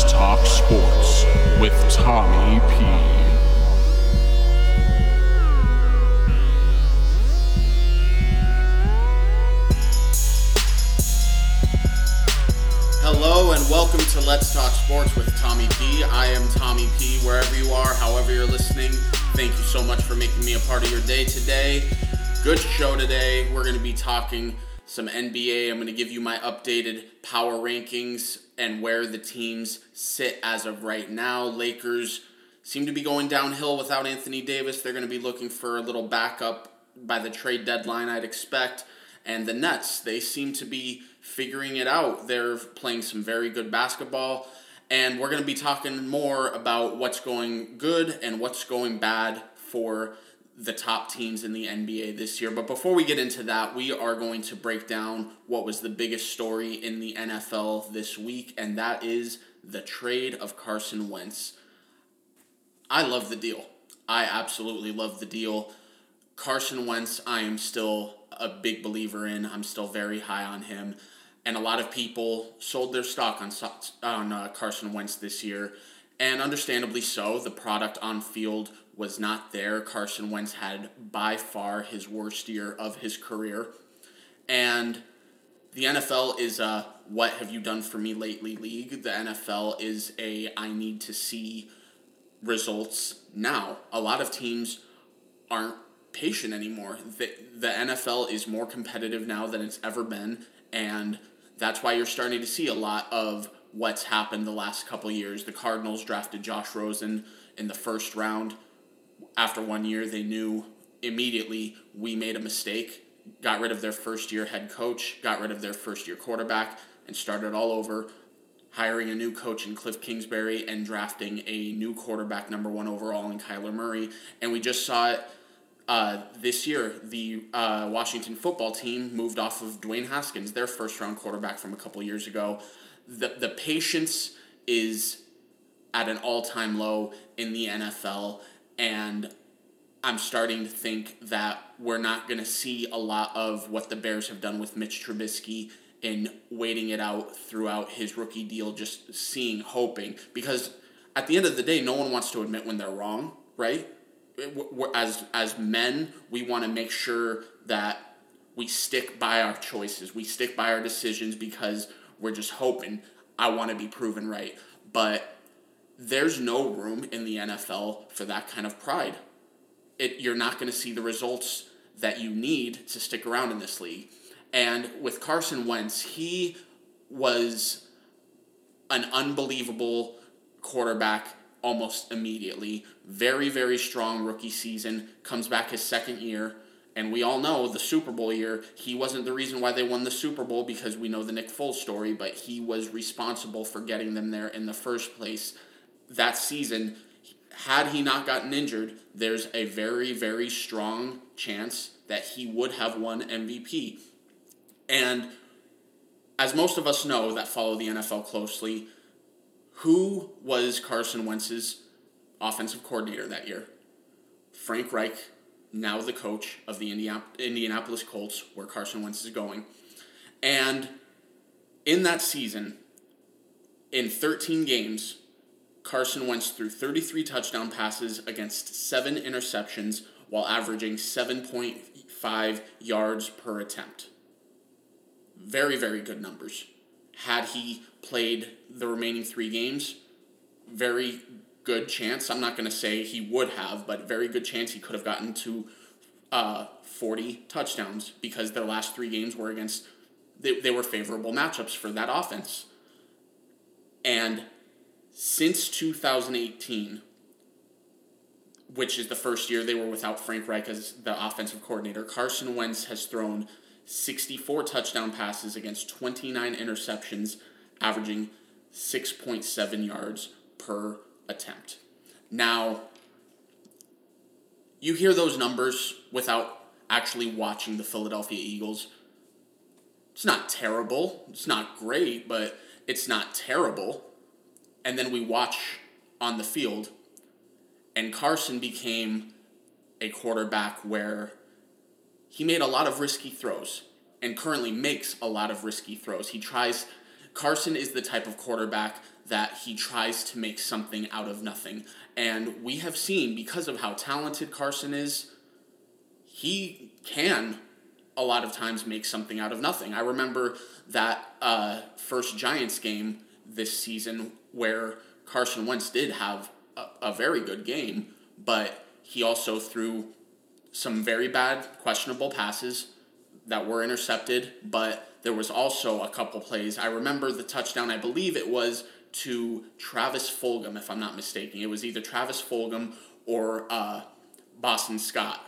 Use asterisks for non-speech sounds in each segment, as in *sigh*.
Let's Talk Sports with Tommy P. Hello and welcome to Let's Talk Sports with Tommy P. I am Tommy P. Wherever you are, however you're listening, thank you so much for making me a part of your day today. Good show today. We're going to be talking some NBA. I'm going to give you my updated power rankings and where the teams sit as of right now. Lakers seem to be going downhill without Anthony Davis. They're going to be looking for a little backup by the trade deadline, I'd expect. And the Nets, they seem to be figuring it out. They're playing some very good basketball. And we're going to be talking more about what's going good and what's going bad for the top teams in the NBA this year. But before we get into that, we are going to break down what was the biggest story in the NFL this week, and that is the trade of Carson Wentz. I love the deal. I absolutely love the deal. Carson Wentz, I am still a big believer in. I'm still very high on him. And a lot of people sold their stock on, on uh, Carson Wentz this year. And understandably so. The product on field was not there. Carson Wentz had by far his worst year of his career. And the NFL is a what have you done for me lately league. The NFL is a I need to see results now. A lot of teams aren't patient anymore. The, the NFL is more competitive now than it's ever been, and that's why you're starting to see a lot of what's happened the last couple years. The Cardinals drafted Josh Rosen in the first round. After one year, they knew immediately we made a mistake, got rid of their first year head coach, got rid of their first year quarterback, and started all over, hiring a new coach in Cliff Kingsbury and drafting a new quarterback, number one overall, in Kyler Murray. And we just saw it uh, this year, the uh, Washington football team moved off of Dwayne Haskins, their first round quarterback from a couple years ago. The, the patience is at an all time low in the NFL, and I'm starting to think that we're not going to see a lot of what the Bears have done with Mitch Trubisky in waiting it out throughout his rookie deal, just seeing, hoping. Because at the end of the day, no one wants to admit when they're wrong, right? as as men, we want to make sure that we stick by our choices. We stick by our decisions because we're just hoping I want to be proven right. But there's no room in the NFL for that kind of pride. It, you're not going to see the results that you need to stick around in this league. And with Carson Wentz, he was an unbelievable quarterback almost immediately. Very, very strong rookie season. Comes back his second year. And we all know the Super Bowl year, he wasn't the reason why they won the Super Bowl because we know the Nick Foles story, but he was responsible for getting them there in the first place. That season, had he not gotten injured, there's a very, very strong chance that he would have won MVP. And as most of us know that follow the NFL closely, who was Carson Wentz's offensive coordinator that year? Frank Reich, now the coach of the Indianapolis Colts, where Carson Wentz is going. And in that season, in 13 games, Carson Wentz threw 33 touchdown passes against seven interceptions while averaging 7.5 yards per attempt. Very, very good numbers. Had he played the remaining three games, very good chance. I'm not going to say he would have, but very good chance he could have gotten to uh, 40 touchdowns because their last three games were against, they, they were favorable matchups for that offense. And since 2018, which is the first year they were without Frank Reich as the offensive coordinator, Carson Wentz has thrown 64 touchdown passes against 29 interceptions averaging 6.7 yards per attempt. Now, you hear those numbers without actually watching the Philadelphia Eagles. It's not terrible. It's not great, but it's not terrible. And then we watch on the field, and Carson became a quarterback where he made a lot of risky throws and currently makes a lot of risky throws. He tries Carson is the type of quarterback that he tries to make something out of nothing. And we have seen, because of how talented Carson is, he can a lot of times make something out of nothing. I remember that uh, first Giants game this season where Carson Wentz did have a, a very good game, but he also threw some very bad, questionable passes that were intercepted, but there was also a couple plays. I remember the touchdown, I believe it was to Travis Fulgham, if I'm not mistaken. It was either Travis Fulgham or uh, Boston Scott.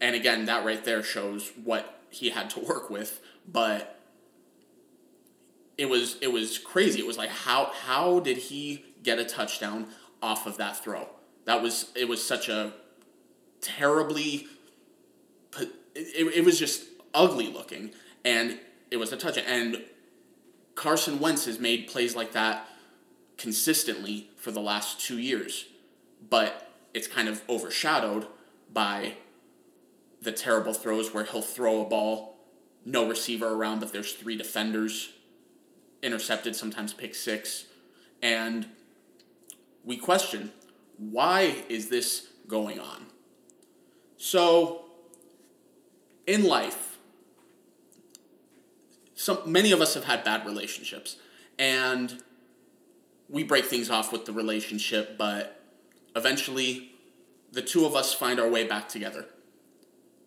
And again, that right there shows what he had to *laughs* work with, but it was it was crazy. It was like how how did he get a touchdown off of that throw? That was it was such a terribly it, it was just ugly looking and it was a touch and Carson Wentz has made plays like that consistently for the last 2 years but it's kind of overshadowed by the terrible throws where he'll throw a ball no receiver around but there's three defenders intercepted sometimes pick 6 and we question why is this going on so, in life, some many of us have had bad relationships, and we break things off with the relationship, but eventually, the two of us find our way back together.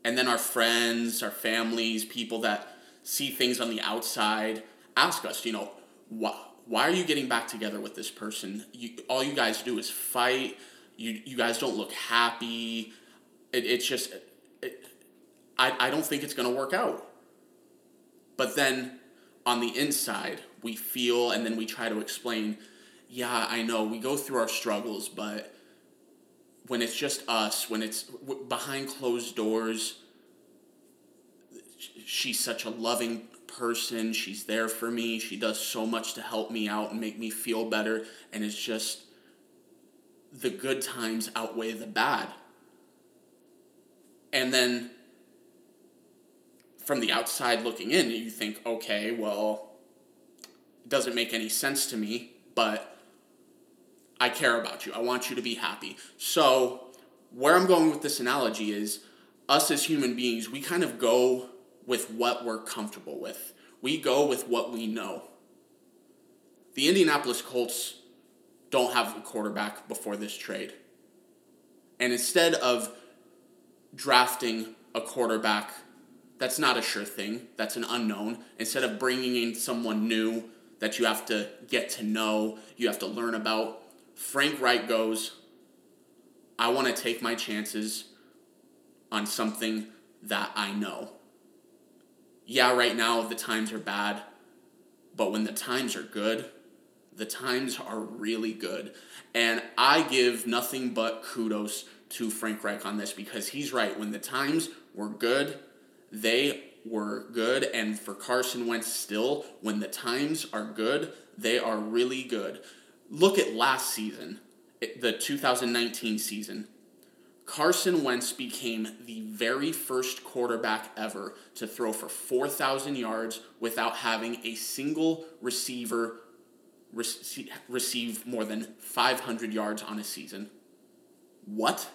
And then our friends, our families, people that see things on the outside ask us, you know, why, why are you getting back together with this person? You, all you guys do is fight. You, you guys don't look happy it, it's just, it, I, I don't think it's going to work out. But then on the inside, we feel and then we try to explain, yeah, I know, we go through our struggles, but when it's just us, when it's behind closed doors, she's such a loving person. She's there for me. She does so much to help me out and make me feel better. And it's just the good times outweigh the bad. And then from the outside looking in, you think, okay, well, it doesn't make any sense to me, but I care about you. I want you to be happy. So, where I'm going with this analogy is us as human beings, we kind of go with what we're comfortable with, we go with what we know. The Indianapolis Colts don't have a quarterback before this trade. And instead of drafting a quarterback that's not a sure thing, that's an unknown, instead of bringing in someone new that you have to get to know, you have to learn about, Frank Reich goes, I want to take my chances on something that I know. Yeah, right now the times are bad, but when the times are good, the times are really good. And I give nothing but kudos to Frank Reich on this because he's right. When the times were good, they were good. And for Carson Wentz, still, when the times are good, they are really good. Look at last season, the 2019 season. Carson Wentz became the very first quarterback ever to throw for 4,000 yards without having a single receiver receive more than 500 yards on a season. What?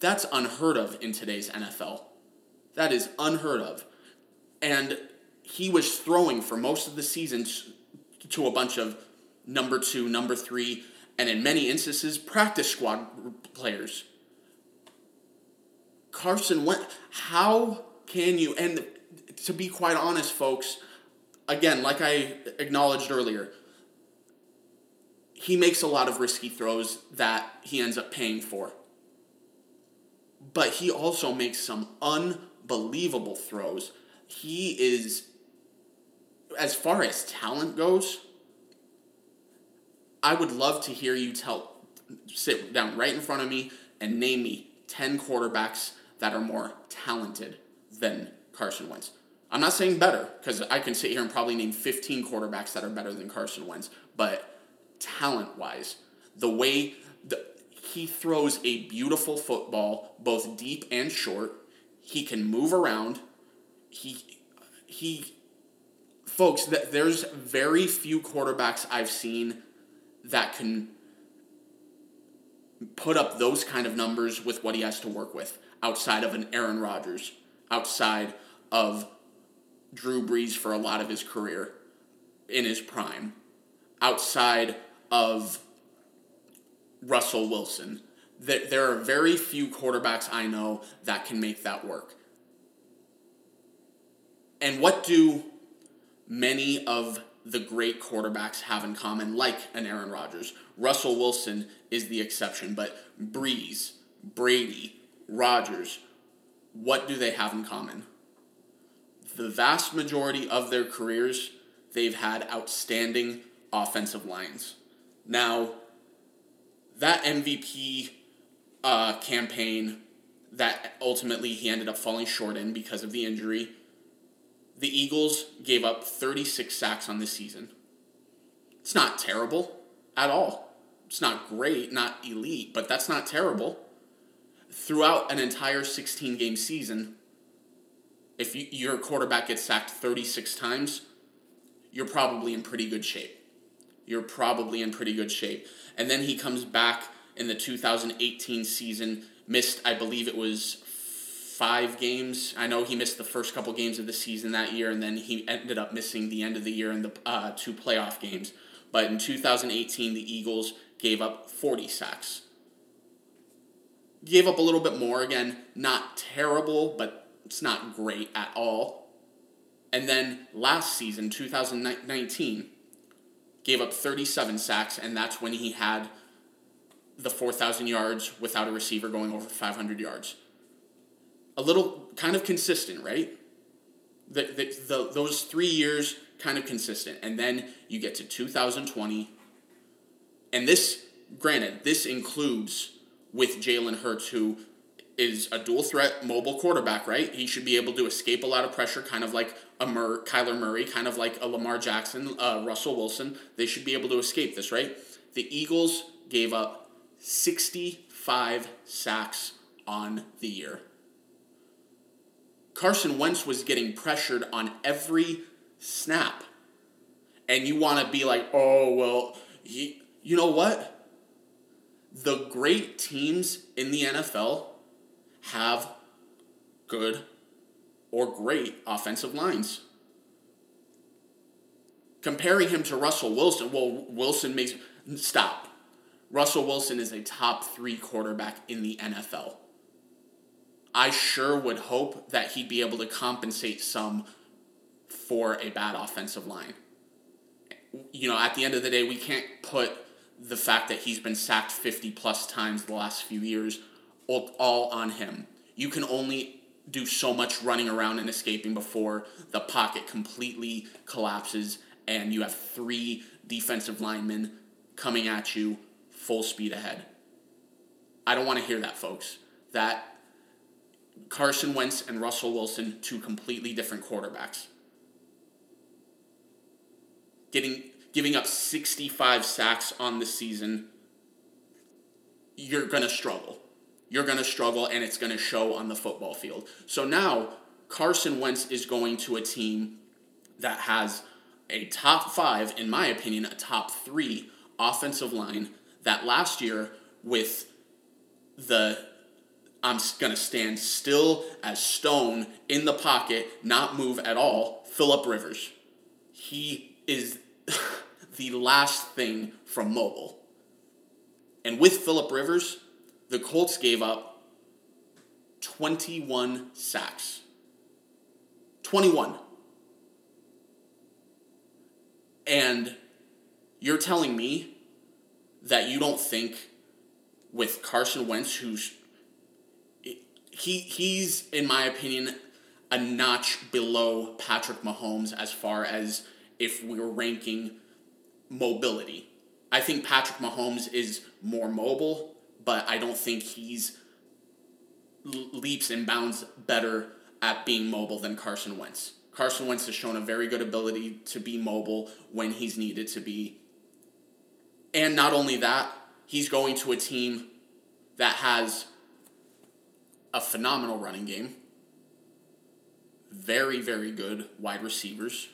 That's unheard of in today's NFL. That is unheard of. And he was throwing for most of the season to a bunch of number two, number three, and in many instances, practice squad players. Carson Wentz, how can you, and to be quite honest, folks, again, like I acknowledged earlier, he makes a lot of risky throws that he ends up paying for. But he also makes some unbelievable throws. He is, as far as talent goes, I would love to hear you tell, sit down right in front of me and name me 10 quarterbacks that are more talented than Carson Wentz. I'm not saying better, because I can sit here and probably name 15 quarterbacks that are better than Carson Wentz, but talent wise, the way the, he throws a beautiful football, both deep and short. He can move around. He he folks, th- there's very few quarterbacks I've seen that can put up those kind of numbers with what he has to work with outside of an Aaron Rodgers, outside of Drew Brees for a lot of his career in his prime, outside of Russell Wilson. There, are very few quarterbacks I know that can make that work. And what do many of the great quarterbacks have in common, like an Aaron Rodgers? Russell Wilson is the exception, but Brees, Brady, Rodgers, what do they have in common? The vast majority of their careers, they've had outstanding offensive lines. Now, that MVP uh, campaign that ultimately he ended up falling short in because of the injury, the Eagles gave up 36 sacks on this season. It's not terrible at all. It's not great, not elite, but that's not terrible. Throughout an entire 16 game season, if you, your quarterback gets sacked 36 times, you're probably in pretty good shape. You're probably in pretty good shape. And then he comes back in the 2018 season, missed, I believe it was five games. I know he missed the first couple games of the season that year, and then he ended up missing the end of the year in the uh, two playoff games. But in 2018, the Eagles gave up 40 sacks. Gave up a little bit more, again, not terrible, but it's not great at all. And then last season, 2019, gave up 37 sacks, and that's when he had the 4,000 yards without a receiver going over 500 yards. A little kind of consistent, right? The, the, the, those three years kind of consistent. And then you get to 2020. And this, granted, this includes with Jalen Hurts, who is a dual threat mobile quarterback, right? He should be able to escape a lot of pressure, kind of like a Mur- Kyler Murray, kind of like a Lamar Jackson, uh, Russell Wilson. They should be able to escape this, right? The Eagles gave up 65 sacks on the year. Carson Wentz was getting pressured on every snap. And you want to be like, oh, well, he, you know what? The great teams in the NFL have good or great offensive lines. Comparing him to Russell Wilson, well, Wilson makes. Stop. Russell Wilson is a top three quarterback in the NFL. I sure would hope that he'd be able to compensate some for a bad offensive line. You know, at the end of the day, we can't put the fact that he's been sacked 50 plus times the last few years all on him. You can only do so much running around and escaping before the pocket completely collapses and you have three defensive linemen coming at you full speed ahead. I don't want to hear that, folks. That Carson Wentz and Russell Wilson, two completely different quarterbacks. Getting giving up 65 sacks on the season, you're going to struggle. You're going to struggle and it's going to show on the football field. So now Carson Wentz is going to a team that has a top 5 in my opinion, a top 3 offensive line that last year with the I'm going to stand still as stone in the pocket, not move at all, Philip Rivers. He is *laughs* the last thing from mobile. And with Philip Rivers, the Colts gave up 21 sacks. 21. And you're telling me that you don't think with Carson Wentz, who's he he's in my opinion a notch below Patrick Mahomes as far as if we are ranking mobility. I think Patrick Mahomes is more mobile, but I don't think he's leaps and bounds better at being mobile than Carson Wentz. Carson Wentz has shown a very good ability to be mobile when he's needed to be and not only that, he's going to a team that has a phenomenal running game, very, very good wide receivers,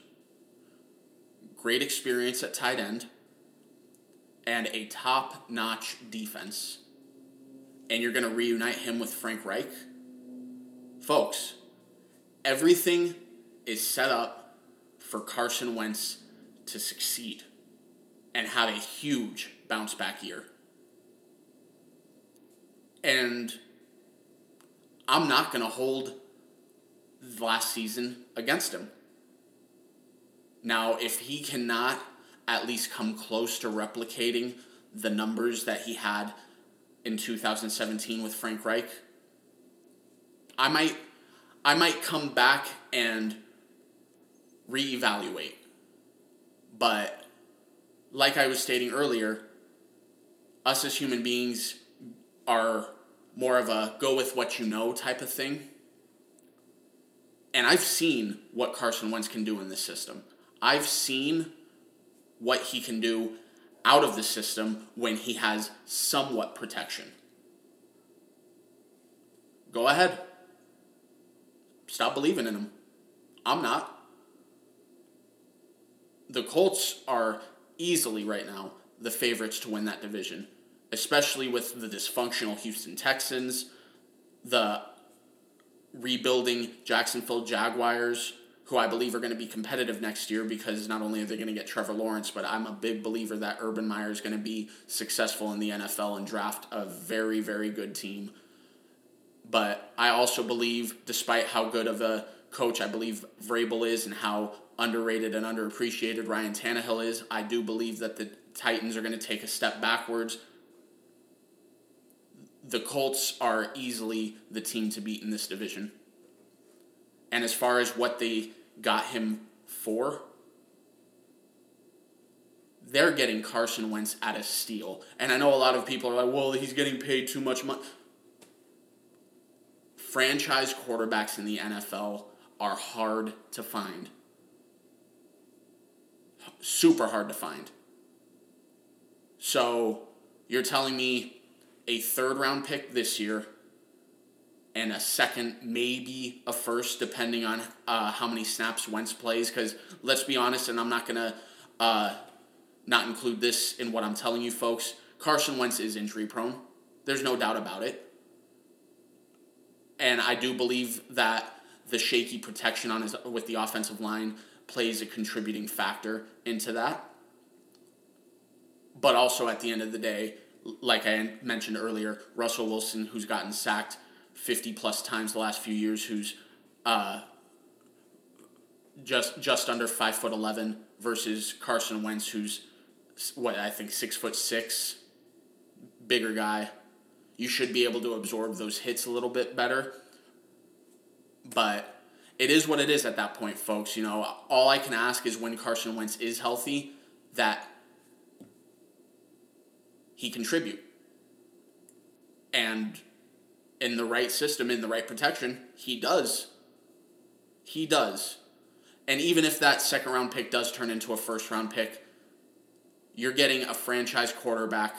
great experience at tight end, and a top notch defense, and you're going to reunite him with Frank Reich, folks, everything is set up for Carson Wentz to succeed and have a huge bounce back year. And I'm not going to hold last season against him. Now, if he cannot at least come close to replicating the numbers that he had in 2017 with Frank Reich, I might I might come back and reevaluate. But like I was stating earlier, us as human beings are more of a go with what you know type of thing. And I've seen what Carson Wentz can do in this system. I've seen what he can do out of the system when he has somewhat protection. Go ahead. Stop believing in him. I'm not. The Colts are easily right now the favorites to win that division, especially with the dysfunctional Houston Texans, the rebuilding Jacksonville Jaguars, who I believe are going to be competitive next year because not only are they going to get Trevor Lawrence, but I'm a big believer that Urban Meyer is going to be successful in the NFL and draft a very, very good team. But I also believe, despite how good of a coach I believe Vrabel is and how underrated and underappreciated Ryan Tannehill is, I do believe that the Titans are going to take a step backwards. The Colts are easily the team to beat in this division. And as far as what they got him for, they're getting Carson Wentz at a steal. And I know a lot of people are like, well, he's getting paid too much money. Franchise quarterbacks in the NFL are hard to find. Super hard to find. So you're telling me a third round pick this year and a second, maybe a first, depending on uh, how many snaps Wentz plays. Because let's be honest, and I'm not going to uh, not include this in what I'm telling you folks, Carson Wentz is injury prone. There's no doubt about it. And I do believe that the shaky protection on his with the offensive line plays a contributing factor into that. But also at the end of the day, like I mentioned earlier, Russell Wilson, who's gotten sacked 50 plus times the last few years, who's uh, just just under five foot 11 versus Carson Wentz, who's what I think six foot six, bigger guy. You should be able to absorb those hits a little bit better. But it is what it is at that point, folks. You know, all I can ask is when Carson Wentz is healthy, that he contribute. And in the right system, in the right protection, he does. He does. And even if that second round pick does turn into a first round pick, you're getting a franchise quarterback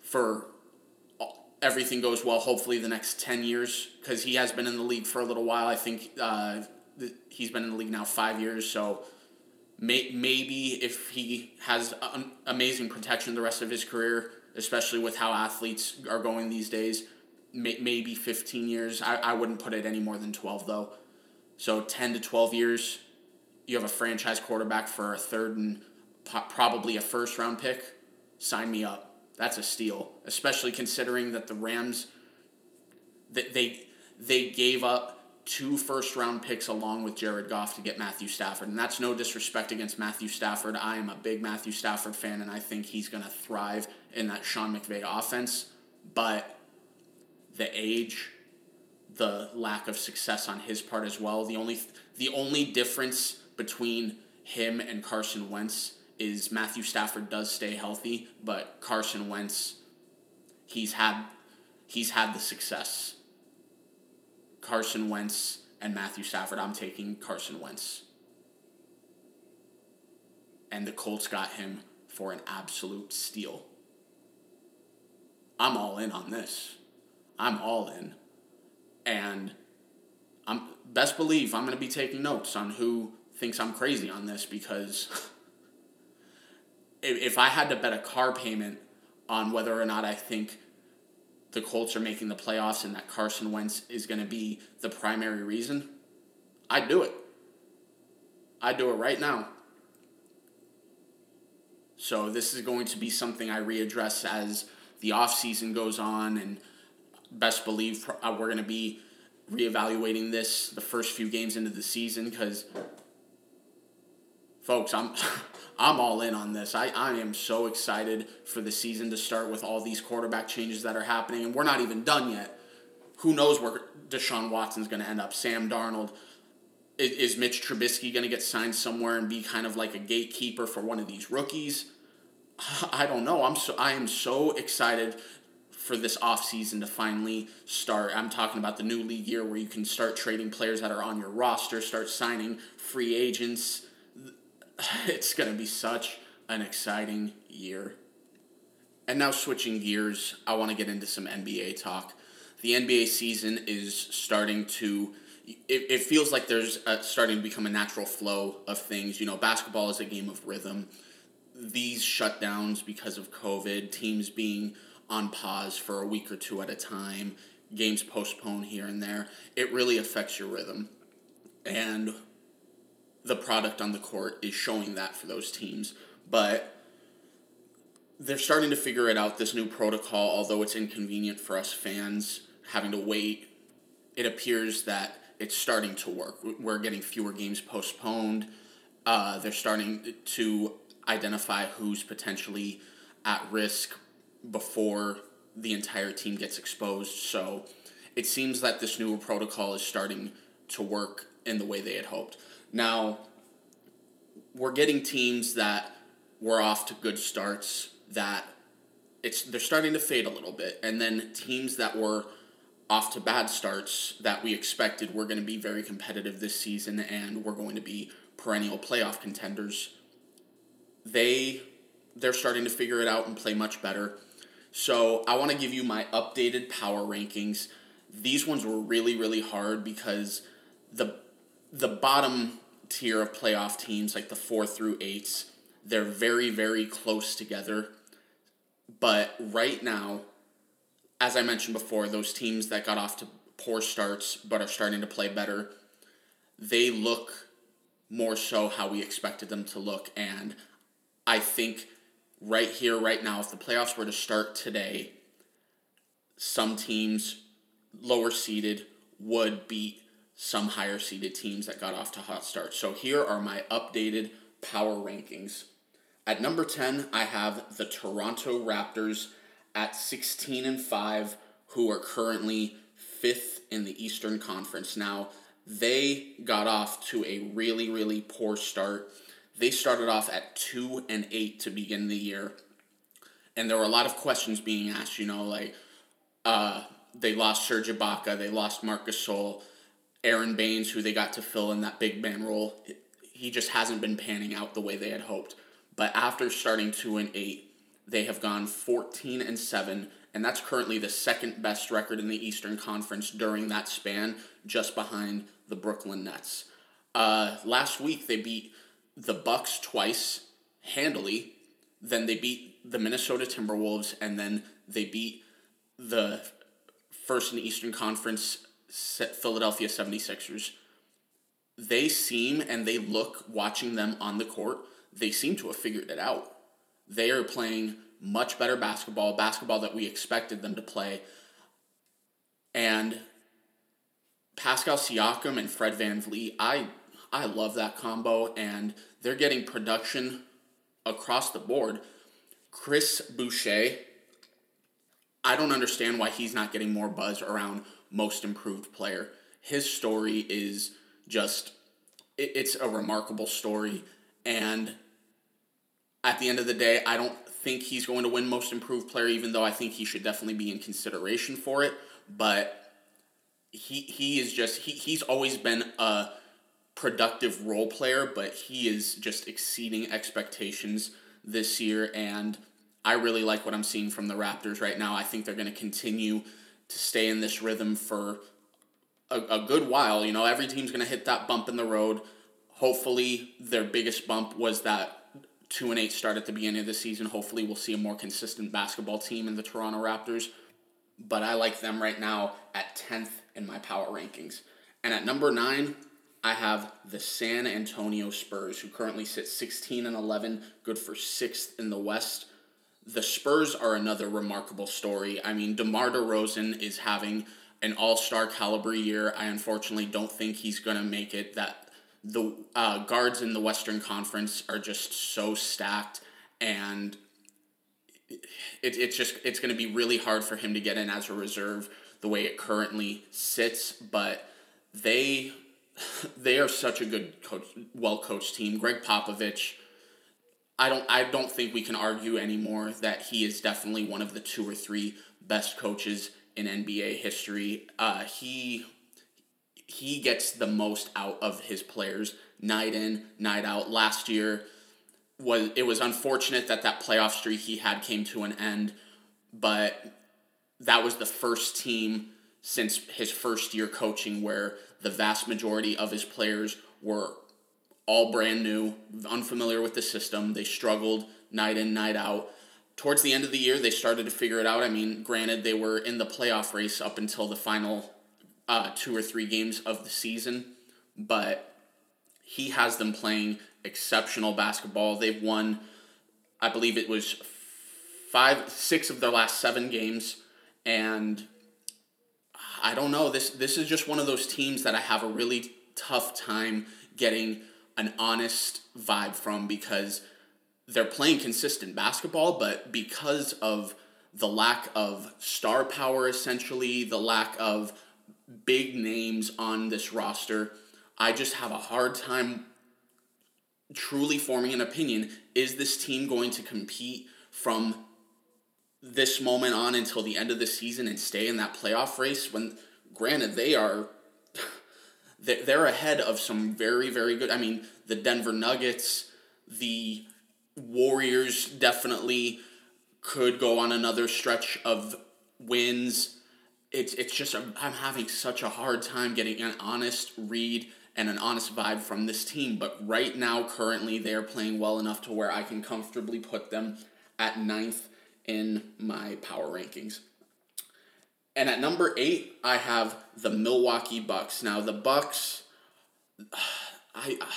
for everything goes well, hopefully the next 10 years, because he has been in the league for a little while. I think uh, he's been in the league now five years, so may- maybe if he has amazing protection the rest of his career, especially with how athletes are going these days, may- maybe 15 years. I-, I wouldn't put it any more than 12, though. So 10 to 12 years, you have a franchise quarterback for a third and po- probably a first round pick. Sign me up. That's a steal, especially considering that the Rams that they they gave up two first round picks along with Jared Goff to get Matthew Stafford. And that's no disrespect against Matthew Stafford. I am a big Matthew Stafford fan and I think he's going to thrive in that Sean McVay offense, but the age, the lack of success on his part as well, the only the only difference between him and Carson Wentz is Matthew Stafford does stay healthy, but Carson Wentz, he's had he's had the success. Carson Wentz and Matthew Stafford, I'm taking Carson Wentz. And the Colts got him for an absolute steal. I'm all in on this. I'm all in. And I'm best believe I'm going to be taking notes on who thinks I'm crazy on this because *laughs* if, I had to bet a car payment on whether or not I think the Colts are making the playoffs and that Carson Wentz is going to be the primary reason, I'd do it. I'd do it right now. So this is going to be something I readdress as the offseason goes on and best believe uh, we're going to be reevaluating this the first few games into the season because folks i'm *laughs* i'm all in on this I, I am so excited for the season to start with all these quarterback changes that are happening and we're not even done yet who knows where deshaun watson's going to end up sam darnold is, is mitch trubisky going to get signed somewhere and be kind of like a gatekeeper for one of these rookies *sighs* i don't know i'm so i am so excited for this offseason to finally start. I'm talking about the new league year where you can start trading players that are on your roster, start signing free agents. *sighs* It's going to be such an exciting year. And now, switching gears, I want to get into some NBA talk. The NBA season is starting to, it, it feels like there's a, starting to become a natural flow of things. You know, basketball is a game of rhythm. These shutdowns because of COVID, teams being on pause for a week or two at a time, games postponed here and there, it really affects your rhythm. And the product on the court is showing that for those teams. But they're starting to figure it out, this new protocol, although it's inconvenient for us fans having to wait. It appears that it's starting to work. We're getting fewer games postponed. Uh, they're starting to identify who's potentially at risk before the entire team gets exposed. So it seems that this newer protocol is starting to work in the way they had hoped. Now, we're getting teams that were off to good starts that it's they're starting to fade a little bit and then teams that were off to bad starts that we expected were going to be very competitive this season and we're going to be perennial playoff contenders they they're starting to figure it out and play much better so I want to give you my updated power rankings. These ones were really, really hard because the the bottom tier of playoff teams, like the four through eights, they're very, very close together. But right now, as I mentioned before, those teams that got off to poor starts but are starting to play better, they look more so how we expected them to look. And I think right here, right now, if the playoffs were to start today, some teams lower seeded would beat some higher seeded teams that got off to hot starts. So here are my updated power rankings. At number 10, I have the Toronto Raptors at 16 and 5 who are currently 5th in the Eastern Conference. Now, they got off to a really really poor start they started off at two and eight to begin the year, and there were a lot of questions being asked. You know, like uh, they lost Serge Ibaka, they lost Marcus Gasol, Aron Baynes, who they got to fill in that big man role. He just hasn't been panning out the way they had hoped. But after starting two and eight, they have gone fourteen and seven, and that's currently the second best record in the Eastern Conference during that span, just behind the Brooklyn Nets. Uh, last week they beat the Bucks twice handily. Then they beat the Minnesota Timberwolves, and then they beat the first in the Eastern Conference Philadelphia 76ers. They seem and they look, watching them on the court, they seem to have figured it out. They are playing much better basketball, basketball that we expected them to play. And Pascal Siakam and Fred VanVleet, I I love that combo, and they're getting production across the board. Chris Boucher, I don't understand why he's not getting more buzz around most improved player. His story is just, it, it's a remarkable story. And at the end of the day, I don't think he's going to win most improved player, even though I think he should definitely be in consideration for it. But he, he is just, he, he's always been a productive role player, but he is just exceeding expectations this year. And I really like what I'm seeing from the Raptors right now. I think they're going to continue to stay in this rhythm for a, a good while. You know, every team's going to hit that bump in the road. Hopefully, their biggest bump was that two and eight start at the beginning of the season. Hopefully, we'll see a more consistent basketball team in the Toronto Raptors. But I like them right now at 10th in my power rankings. And at number nine, I have the San Antonio Spurs, who currently sit 16 and 11, good for sixth in the West. The Spurs are another remarkable story. I mean, DeMar DeRozan is having an all star caliber year. I unfortunately don't think he's going to make it. That the uh, guards in the Western Conference are just so stacked, and it, it's just it's going to be really hard for him to get in as a reserve the way it currently sits. But they they are such a good coach, well coached team. Gregg Popovich. I don't I don't think we can argue anymore that he is definitely one of the two or three best coaches in NBA history. Uh, he he gets the most out of his players night in, night out. Last year was it was unfortunate that that playoff streak he had came to an end, but that was the first team since his first year coaching where the vast majority of his players were all brand new, unfamiliar with the system. They struggled night in, night out towards the end of the year, they started to figure it out. I mean, granted, they were in the playoff race up until the final uh, two or three games of the season, but he has them playing exceptional basketball. They've won, I believe it was five, six of their last seven games, and I don't know. This this is just one of those teams that I have a really tough time getting an honest vibe from because they're playing consistent basketball, but because of the lack of star power, essentially, the lack of big names on this roster, I just have a hard time truly forming an opinion. Is this team going to compete from this moment on until the end of the season and stay in that playoff race? When, granted, they are. They're ahead of some very, very good. I mean, the Denver Nuggets, the Warriors definitely could go on another stretch of wins. It's it's just i I'm having such a hard time getting an honest read and an honest vibe from this team. But right now, currently, they are playing well enough to where I can comfortably put them at ninth in my power rankings. And at number eight, I have the Milwaukee Bucks. Now the Bucks, *sighs* I *sighs*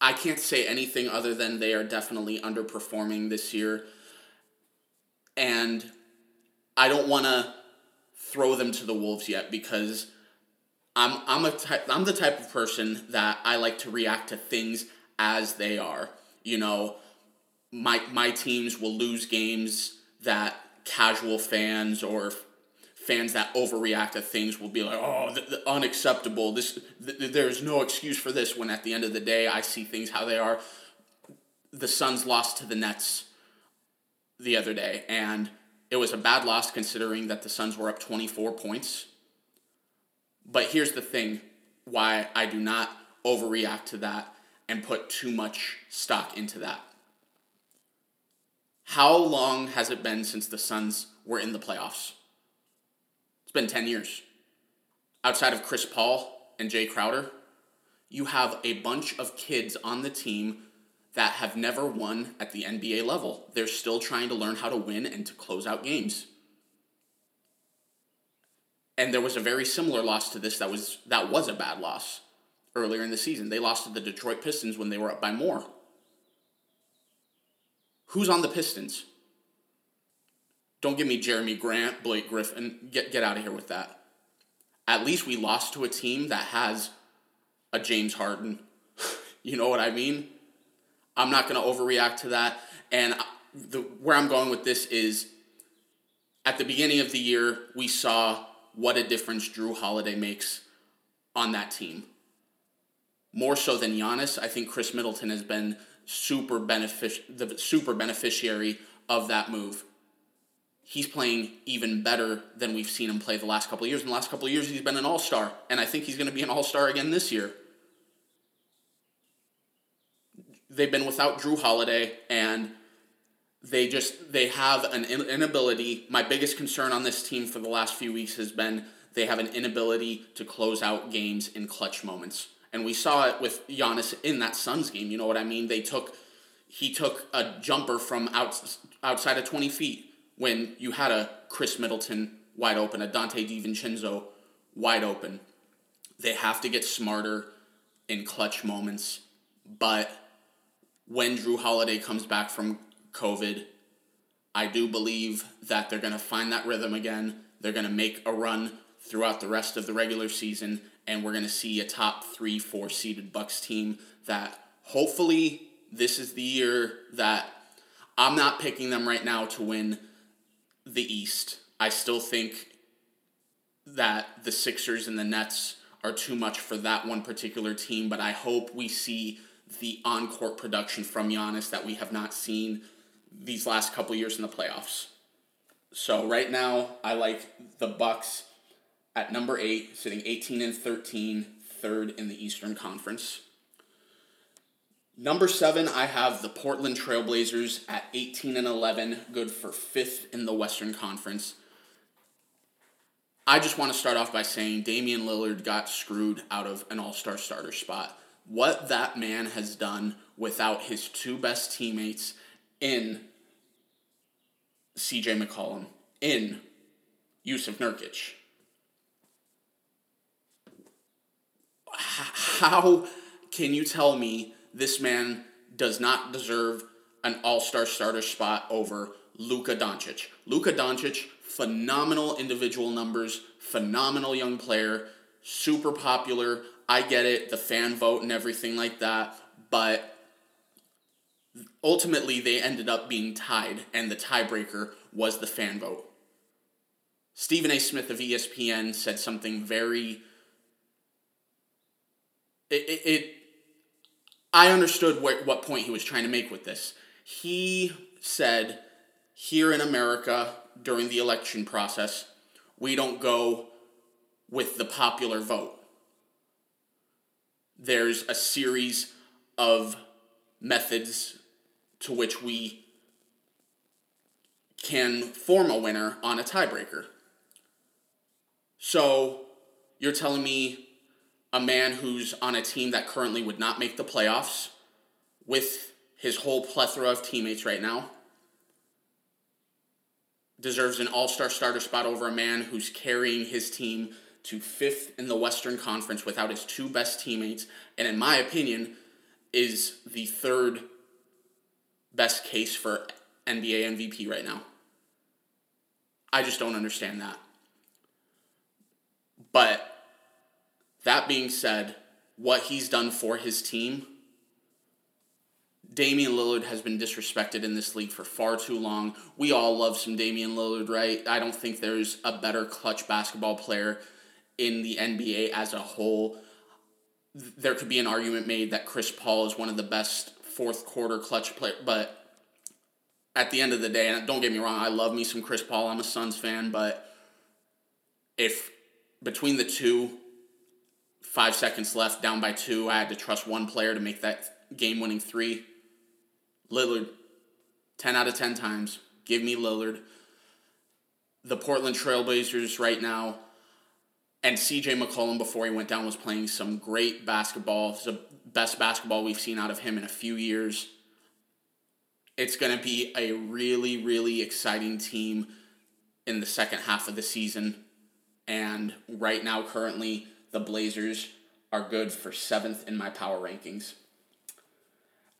I can't say anything other than they are definitely underperforming this year. And I don't want to throw them to the wolves yet because I'm I'm a type, I'm the type of person that I like to react to things as they are. You know, my my teams will lose games that casual fans or fans that overreact to things will be like, oh, th- th- unacceptable. This th- there's no excuse for this. When at the end of the day, I see things how they are. The Suns lost to the Nets the other day, and it was a bad loss considering that the Suns were up 24 points. But here's the thing: why I do not overreact to that and put too much stock into that. How long has it been since the Suns were in the playoffs? Been 10 years. Outside of Chris Paul and Jae Crowder, you have a bunch of kids on the team that have never won at the NBA level. They're still trying to learn how to win and to close out games. And there was a very similar loss to this that was that was a bad loss earlier in the season. They lost to the Detroit Pistons when they were up by more. Who's on the Pistons? Don't give me Jerami Grant, Blake Griffin. Get get out of here with that. At least we lost to a team that has a James Harden. *laughs* you know what I mean? I'm not going to overreact to that. And the where I'm going with this is at the beginning of the year, we saw what a difference Jrue Holiday makes on that team. More so than Giannis, I think Khris Middleton has been super benefic- the super beneficiary of that move he's playing even better than we've seen him play the last couple of years. In the last couple of years, he's been an all star, and I think he's going to be an all star again this year. They've been without Jrue Holiday, and they just they have an inability. My biggest concern on this team for the last few weeks has been they have an inability to close out games in clutch moments. And we saw it with Giannis in that Suns game. You know what I mean? They took he took a jumper from out, outside of 20 feet when you had a Khris Middleton wide open, a Donte DiVincenzo wide open. They have to get smarter in clutch moments. But when Jrue Holiday comes back from COVID, I do believe that they're going to find that rhythm again. They're going to make a run throughout the rest of the regular season, and we're going to see a top three, four seeded Bucks team that hopefully this is the year that I'm not picking them right now to win the East. I still think that the Sixers and the Nets are too much for that one particular team, but I hope we see the on court production from Giannis that we have not seen these last couple years in the playoffs. So right now, I like the Bucks at number eight, sitting 18 and 13, third in the Eastern Conference. Number seven, I have the Portland Trailblazers at 18 and 11, good for fifth in the Western Conference. I just want to start off by saying Damian Lillard got screwed out of an all star starter spot. What that man has done without his two best teammates in CJ McCollum, in Jusuf Nurkic. How can you tell me this man does not deserve an all-star starter spot over Luka Doncic? Luka Doncic, phenomenal individual numbers, phenomenal young player, super popular. I get it, the fan vote and everything like that, but ultimately they ended up being tied, and the tiebreaker was the fan vote. Stephen A. Smith of ESPN said something very. It, it I understood what, what point he was trying to make with this. He said, here in America, during the election process, we don't go with the popular vote. There's a series of methods to which we can form a winner on a tiebreaker. So you're telling me a man who's on a team that currently would not make the playoffs with his whole plethora of teammates right now deserves an all-star starter spot over a man who's carrying his team to fifth in the Western Conference without his two best teammates, and in my opinion, is the third best case for NBA MVP right now. I just don't understand that. But that being said, what he's done for his team, Damian Lillard has been disrespected in this league for far too long. We all love some Damian Lillard, right? I don't think there's a better clutch basketball player in the NBA as a whole. There could be an argument made that Chris Paul is one of the best fourth quarter clutch player, but at the end of the day, and don't get me wrong, I love me some Chris Paul. I'm a Suns fan, but if between the two, five seconds left, down by two, I had to trust one player to make that game winning three. Lillard, 10 out of 10 times. Give me Lillard. The Portland Trailblazers right now, and CJ McCollum before he went down was playing some great basketball. It's the best basketball we've seen out of him in a few years. It's going to be a really, really exciting team in the second half of the season. And right now, currently, the Blazers are good for seventh in my power rankings.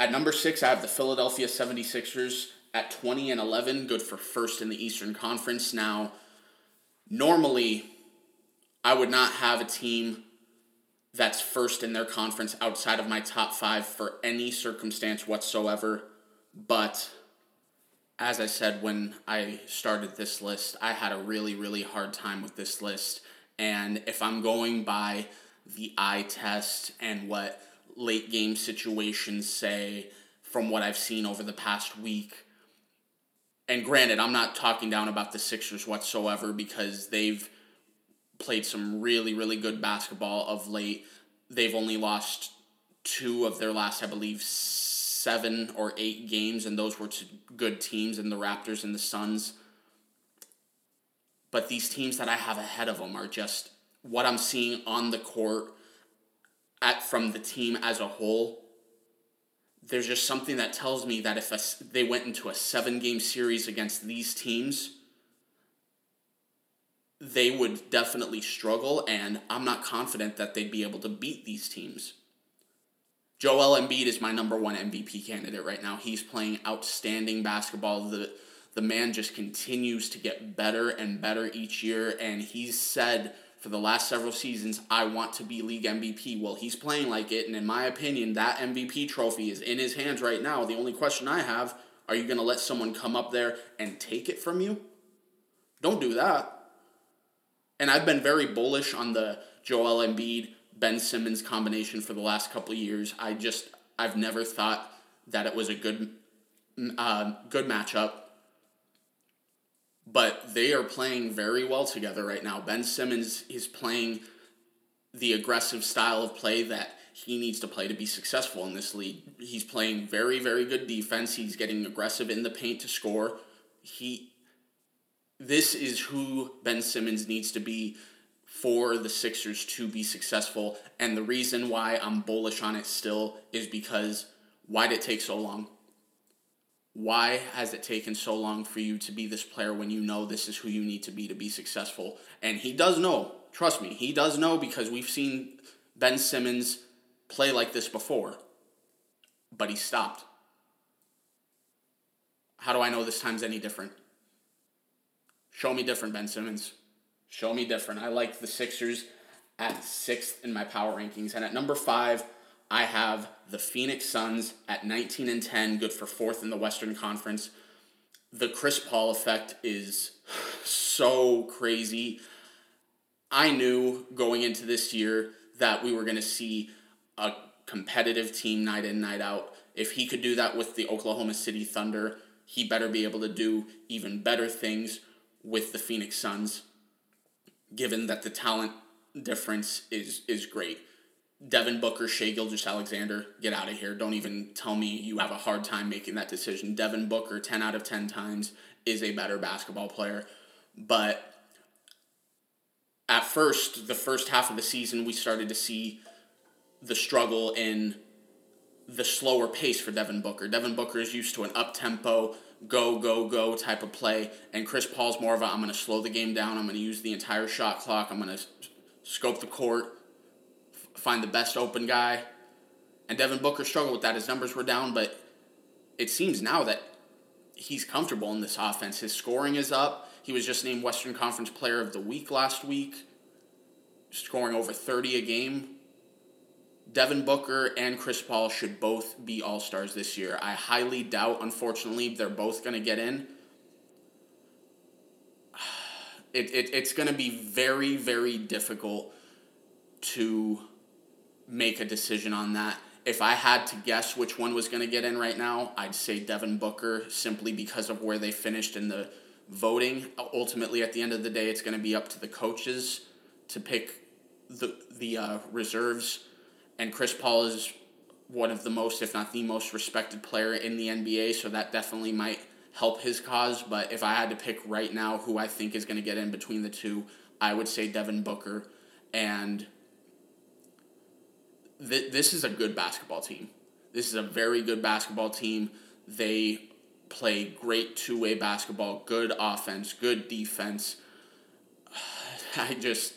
At number six, I have the Philadelphia 76ers at 20 and 11, good for first in the Eastern Conference. Now, normally, I would not have a team that's first in their conference outside of my top five for any circumstance whatsoever. But as I said when I started this list, I had a really, really hard time with this list. And if I'm going by the eye test and what late game situations say from what I've seen over the past week, and granted, I'm not talking down about the Sixers whatsoever because they've played some really, really good basketball of late. They've only lost two of their last, I believe, seven or eight games, and those were to good teams in the Raptors and the Suns. But these teams that I have ahead of them are just what I'm seeing on the court at from the team as a whole, there's just something that tells me that if a, they went into a seven game series against these teams, they would definitely struggle, and I'm not confident that they'd be able to beat these teams. Joel Embiid is my number one MVP candidate right now. He's playing outstanding basketball. The the man just continues to get better and better each year, and he's said for the last several seasons, I want to be league MVP. Well, he's playing like it, and in my opinion, that MVP trophy is in his hands right now. The only question I have are you going to let someone come up there and take it from you? Don't do that. And I've been very bullish on the Joel Embiid Ben Simmons combination for the last couple years. I just I've never thought that it was a good uh, good matchup but they are playing very well together right now. Ben Simmons is playing the aggressive style of play that he needs to play to be successful in this league. He's playing very, very good defense. He's getting aggressive in the paint to score. He this is who Ben Simmons needs to be for the Sixers to be successful. And the reason why I'm bullish on it still is because why did it take so long? Why has it taken so long for you to be this player when you know this is who you need to be to be successful? And he does know. Trust me, he does know because we've seen Ben Simmons play like this before. But he stopped. How do I know this time's any different? Show me different, Ben Simmons. Show me different. I like the Sixers at sixth in my power rankings. And at number five, I have the Phoenix Suns at 19 and 10, good for fourth in the Western Conference. The Chris Paul effect is so crazy. I knew going into this year that we were going to see a competitive team night in, night out. If he could do that with the Oklahoma City Thunder, he better be able to do even better things with the Phoenix Suns, given that the talent difference is is great. Devin Booker, Shai Gilgeous-Alexander, get out of here. Don't even tell me you have a hard time making that decision. Devin Booker, 10 out of 10 times, is a better basketball player. But at first, the first half of the season, we started to see the struggle in the slower pace for Devin Booker. Devin Booker is used to an up tempo, go, go, go type of play, and Chris Paul's more of a I'm going to slow the game down, I'm going to use the entire shot clock, I'm going to scope the court find the best open guy. And Devin Booker struggled with that. His numbers were down, but it seems now that he's comfortable in this offense. His scoring is up. He was just named Western Conference Player of the Week last week, scoring over 30 a game. Devin Booker and Chris Paul should both be All Stars this year. I highly doubt, unfortunately, they're both going to get in. *sighs* It, it, it's going to be very, very difficult to make a decision on that. If I had to guess which one was going to get in right now, I'd say Devin Booker simply because of where they finished in the voting. Ultimately, at the end of the day, it's going to be up to the coaches to pick the the uh, reserves. And Chris Paul is one of the most, if not the most, respected player in the NBA, so that definitely might help his cause. But if I had to pick right now who I think is going to get in between the two, I would say Devin Booker. And th- this is a good basketball team. This is a very good basketball team. They play great two way basketball, good offense, good defense. *sighs* I just.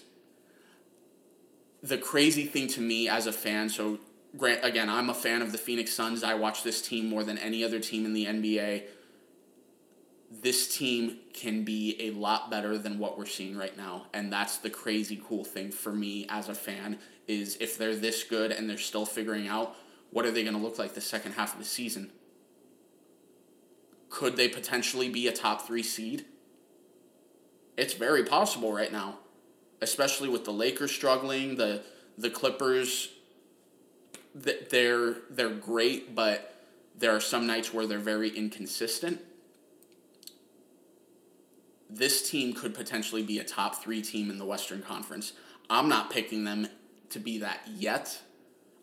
The crazy thing to me as a fan, so Grant, again, I'm a fan of the Phoenix Suns. I watch this team more than any other team in the NBA. This team can be a lot better than what we're seeing right now, and that's the crazy cool thing for me as a fan is if they're this good and they're still figuring out what are they going to look like the second half of the season. Could they potentially be a top three seed? It's very possible right now, especially with the Lakers struggling, the the Clippers. They're they're great, but there are some nights where they're very inconsistent. This team could potentially be a top three team in the Western Conference. I'm not picking them to be that yet.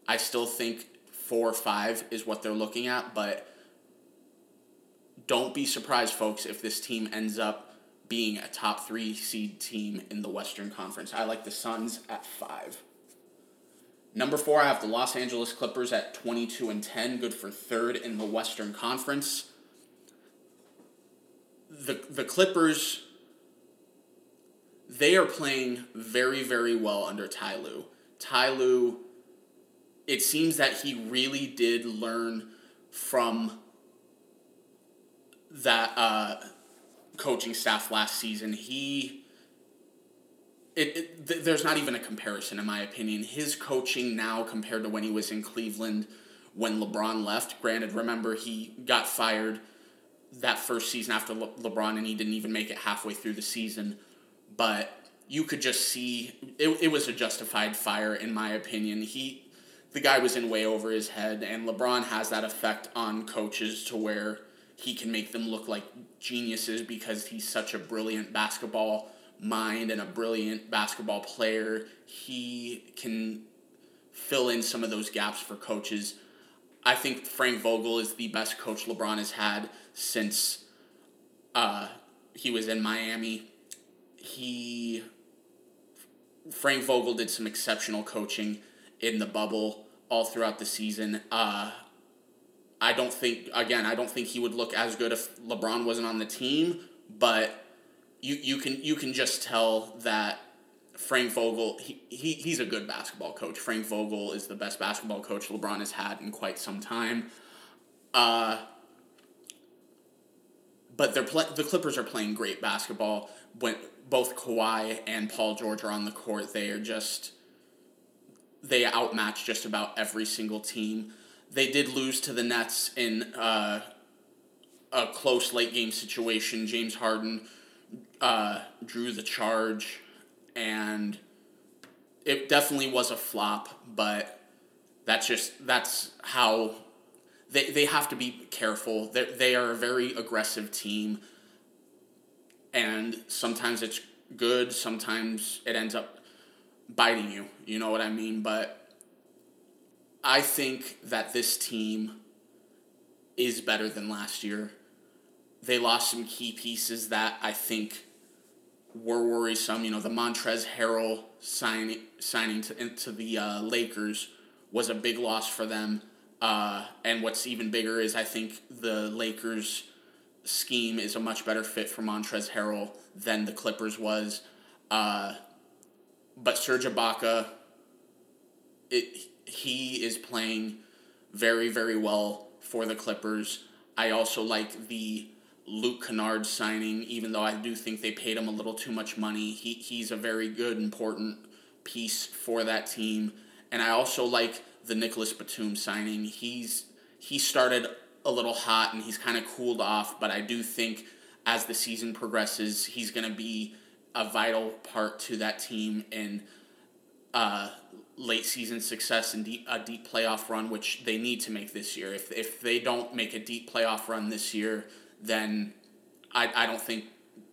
I still think four or five is what they're looking at, but don't be surprised, folks, if this team ends up being a top three seed team in the Western Conference. I like the Suns at five. Number four, I have the Los Angeles Clippers at 22 and 10, good for third in the Western Conference. The, the Clippers, they are playing very, very well under Ty Lue. Ty it seems that he really did learn from that uh, coaching staff last season. He it, it th- there's not even a comparison in my opinion. His coaching now compared to when he was in Cleveland when LeBron left. Granted, remember he got fired that first season after Le- LeBron and he didn't even make it halfway through the season, but you could just see it, it was a justified fire in my opinion. He the guy was in way over his head and LeBron has that effect on coaches to where he can make them look like geniuses because he's such a brilliant basketball mind and a brilliant basketball player, he can fill in some of those gaps for coaches. I think Frank Vogel is the best coach LeBron has had since uh, he was in Miami. He Frank Vogel did some exceptional coaching in the bubble all throughout the season. Uh, I don't think again, I don't think he would look as good if LeBron wasn't on the team, but you you can you can just tell that Frank Vogel he, he he's a good basketball coach. Frank Vogel is the best basketball coach LeBron has had in quite some time. Uh, but they're play, the Clippers are playing great basketball when both Kawhi and Paul George are on the court. They are just they outmatch just about every single team. They did lose to the Nets in uh, a close late game situation. James Harden uh, drew the charge, and it definitely was a flop. But that's just that's how they they have to be careful. They they are a very aggressive team, and sometimes it's good. Sometimes it ends up biting you. You know what I mean? But I think that this team is better than last year they lost some key pieces that I think were worrisome. You know, the Montrezl Harrell signing signing to, into the uh, Lakers was a big loss for them. Uh, and what's even bigger is I think the Lakers scheme is a much better fit for Montrezl Harrell than the Clippers was. Uh, but Serge Ibaka, it, he is playing very, very well for the Clippers. I also like the Luke Kennard signing, even though I do think they paid him a little too much money. He, he's a very good, important piece for that team. And I also like the Nicolas Batum signing. He's he started a little hot and he's kind of cooled off, but I do think as the season progresses, he's going to be a vital part to that team in uh, late season success and deep, a deep playoff run, which they need to make this year. If, if they don't make a deep playoff run this year, then I, I don't think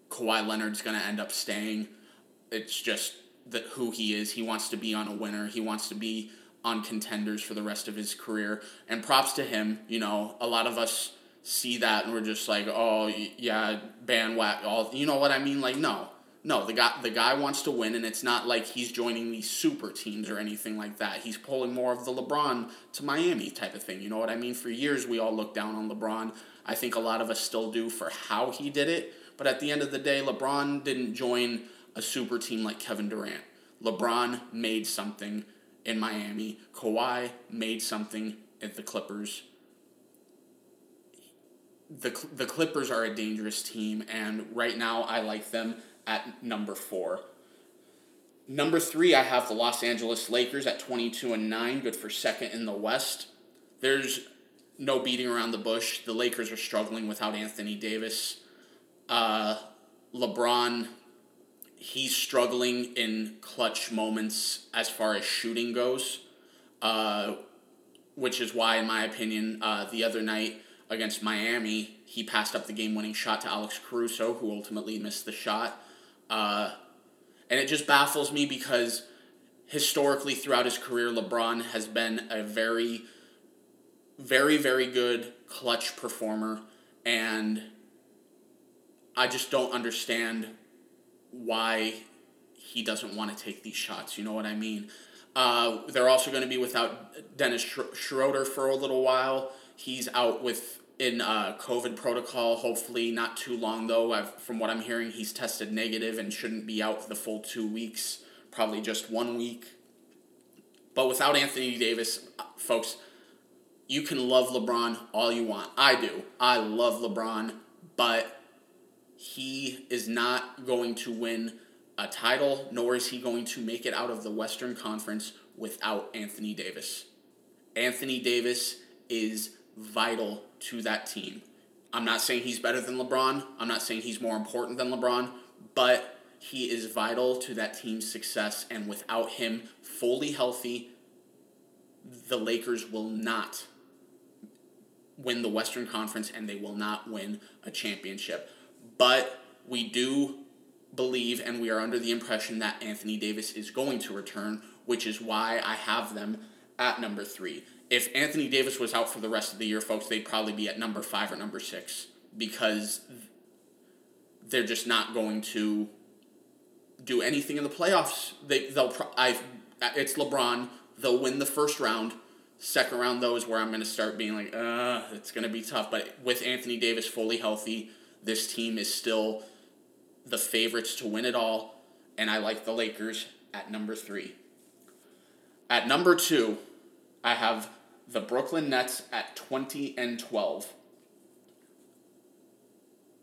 Kawhi Leonard's going to end up staying. It's just that who he is. He wants to be on a winner. He wants to be on contenders for the rest of his career. And props to him. You know, a lot of us see that and we're just like, oh yeah, bandwagon. All you know what I mean? Like no, no. The guy the guy wants to win, and it's not like he's joining these super teams or anything like that. He's pulling more of the LeBron to Miami type of thing. You know what I mean? For years we all looked down on LeBron I think a lot of us still do for how he did it. But at the end of the day, LeBron didn't join a super team like Kevin Durant. LeBron made something in Miami. Kawhi made something at the Clippers. The, the Clippers are a dangerous team, and right now I like them at number four. Number three, I have the Los Angeles Lakers at 22 and 9, good for second in the West. There's no beating around the bush. The Lakers are struggling without Anthony Davis. Uh, LeBron, he's struggling in clutch moments as far as shooting goes, uh, which is why, in my opinion, uh, the other night against Miami, he passed up the game winning shot to Alex Caruso, who ultimately missed the shot. Uh, and it just baffles me because historically throughout his career, LeBron has been a very very, very good clutch performer, and I just don't understand why he doesn't want to take these shots. You know what I mean? Uh, they're also going to be without Dennis Schroeder for a little while. He's out with in uh, COVID protocol. Hopefully, not too long though. I've, from what I'm hearing, he's tested negative and shouldn't be out the full two weeks. Probably just one week. But without Anthony Davis, folks, you can love LeBron all you want. I do. I love LeBron, but he is not going to win a title, nor is he going to make it out of the Western Conference without Anthony Davis. Anthony Davis is vital to that team. I'm not saying he's better than LeBron. I'm not saying he's more important than LeBron, but he is vital to that team's success. And without him fully healthy, the Lakers will not win the Western Conference and they will not win a championship. But we do believe and we are under the impression that Anthony Davis is going to return, which is why I have them at number three. If Anthony Davis was out for the rest of the year, folks, they'd probably be at number five or number six because they're just not going to do anything in the playoffs. They they'll I it's LeBron. They'll win the first round. Second round though is where I'm going to start being like, uh, it's going to be tough. But with Anthony Davis fully healthy, this team is still the favorites to win it all, and I like the Lakers at number three. At number two, I have the Brooklyn Nets at 20 and 12.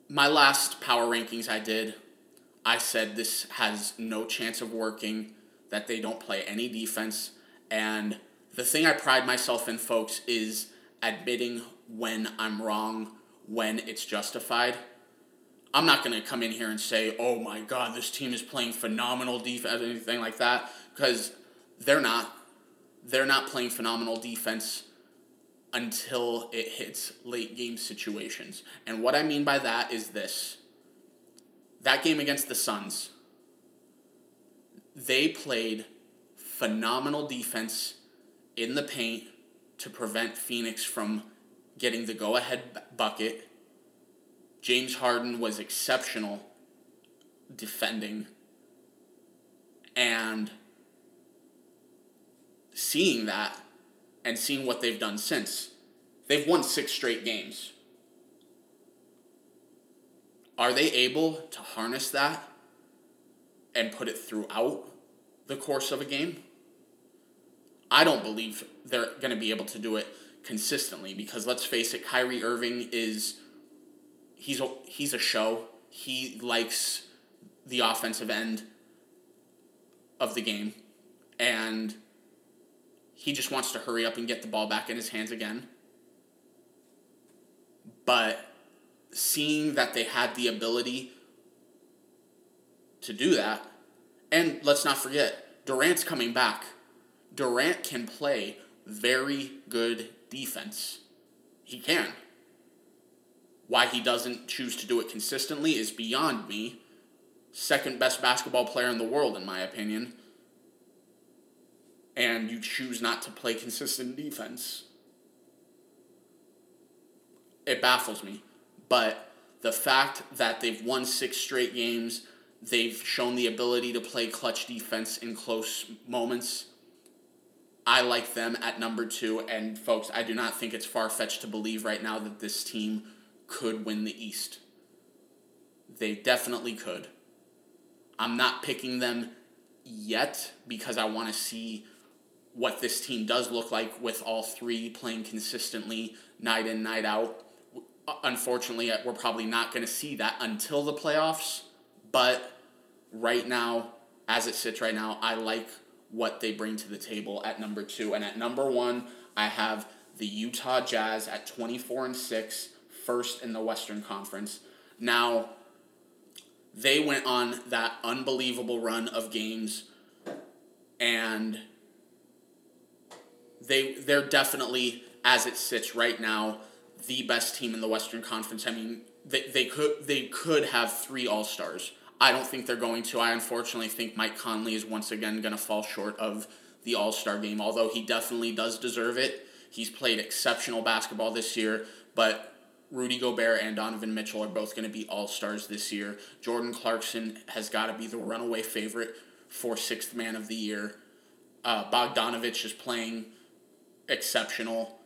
My last power rankings I did, I said this has no chance of working, that they don't play any defense, and the thing I pride myself in, folks, is admitting when I'm wrong, when it's justified. I'm not going to come in here and say, oh my God, this team is playing phenomenal defense, or anything like that, because they're not. They're not playing phenomenal defense until it hits late game situations. And what I mean by that is this that game against the Suns, they played phenomenal defense in the paint to prevent Phoenix from getting the go ahead bucket James Harden was exceptional defending and seeing that and seeing what they've done since. They've won six straight games. Are they able to harness that and put it throughout the course of a game? I don't believe they're going to be able to do it consistently because let's face it, Kyrie Irving is he's a, he's a show. He likes the offensive end of the game, and he just wants to hurry up and get the ball back in his hands again. But seeing that they had the ability to do that, and let's not forget, Durant's coming back. Durant can play very good defense. He can. Why he doesn't choose to do it consistently is beyond me. Second best basketball player in the world, in my opinion. And you choose not to play consistent defense. It baffles me. But the fact that they've won six straight games, they've shown the ability to play clutch defense in close moments. I like them at number two. And folks, I do not think it's far fetched to believe right now that this team could win the East. They definitely could. I'm not picking them yet because I want to see what this team does look like with all three playing consistently night in, night out. Unfortunately, uh, we're probably not going to see that until the playoffs, but right now, as it sits right now, I like what they bring to the table at number two. And at number one, I have the Utah Jazz at 24 and 6 first in the Western Conference. Now, they went on that unbelievable run of games and they they're definitely as it sits right now the best team in the Western Conference. I mean, they, they could they could have three All-Stars. I don't think they're going to. I unfortunately think Mike Conley is once again going to fall short of the All-Star game, although he definitely does deserve it. He's played exceptional basketball this year, but Rudy Gobert and Donovan Mitchell are both going to be all stars this year. Jordan Clarkson has got to be the runaway favorite for sixth man of the year. Uh, Bogdanovich is playing exceptional.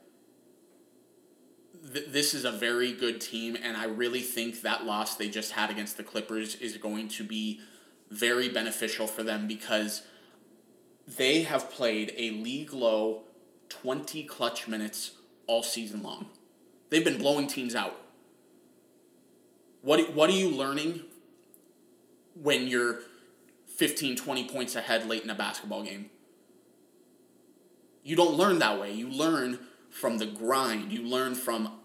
Th- this is a very good team, and I really think that loss they just had against the Clippers is going to be very beneficial for them because they have played a league low 20 clutch minutes all season long. They've been blowing teams out. What, what are you learning when you're 15, 20 points ahead late in a basketball game? You don't learn that way. You learn from the grind. You learn from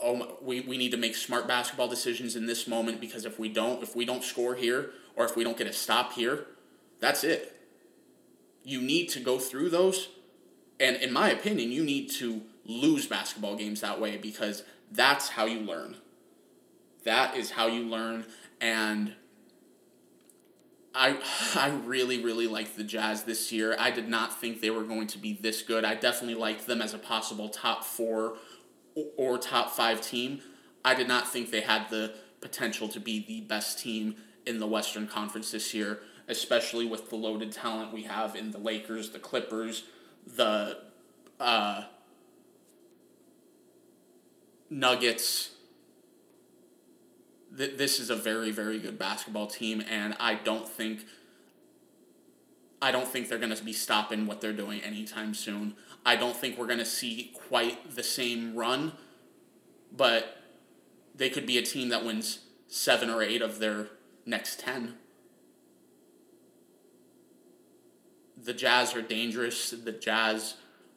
oh we, we need to make smart basketball decisions in this moment because if we don't if we don't score here or if we don't get a stop here, that's it. You need to go through those and in my opinion, you need to lose basketball games that way because that's how you learn. That is how you learn and I *sighs* I really really liked the Jazz this year. I did not think they were going to be this good. I definitely liked them as a possible top 4 or top 5 team. I did not think they had the potential to be the best team in the Western Conference this year, especially with the loaded talent we have in the Lakers, the Clippers, the uh, Nuggets. Th- this is a very very good basketball team, and I don't think. I don't think they're going to be stopping what they're doing anytime soon. I don't think we're going to see quite the same run, but they could be a team that wins seven or eight of their next 10. The Jazz are dangerous. The Jazz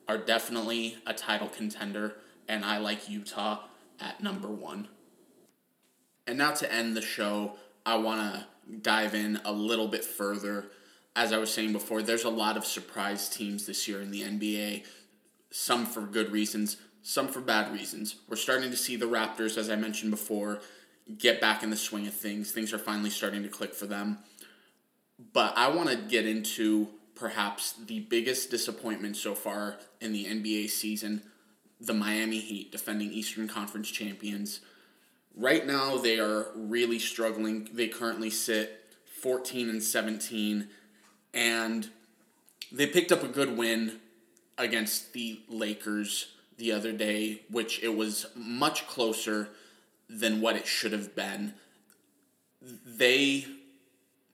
are definitely a title contender, and I like Utah at number one. And now to end the show, I want to dive in a little bit further. As I was saying before, there's a lot of surprise teams this year in the NBA, some for good reasons, some for bad reasons. We're starting to see the Raptors, as I mentioned before, get back in the swing of things. Things are finally starting to click for them. But I want to get into perhaps the biggest disappointment so far in the NBA season the Miami Heat, defending Eastern Conference champions. Right now, they are really struggling. They currently sit 14 and 17, and they picked up a good win against the Lakers the other day, which it was much closer than what it should have been. They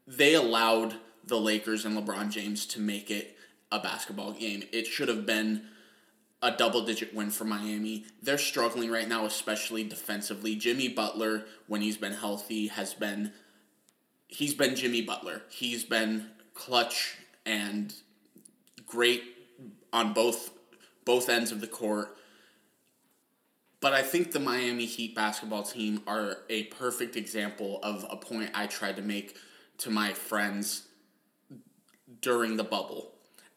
they allowed the Lakers and LeBron James to make it a basketball game. It should have been a double digit win for Miami. They're struggling right now, especially defensively. Jimmy Butler, when he's been healthy, has been he's been Jimmy Butler. He's been clutch and great on both both ends of the court. But I think the Miami Heat basketball team are a perfect example of a point I tried to make to my friends during the bubble.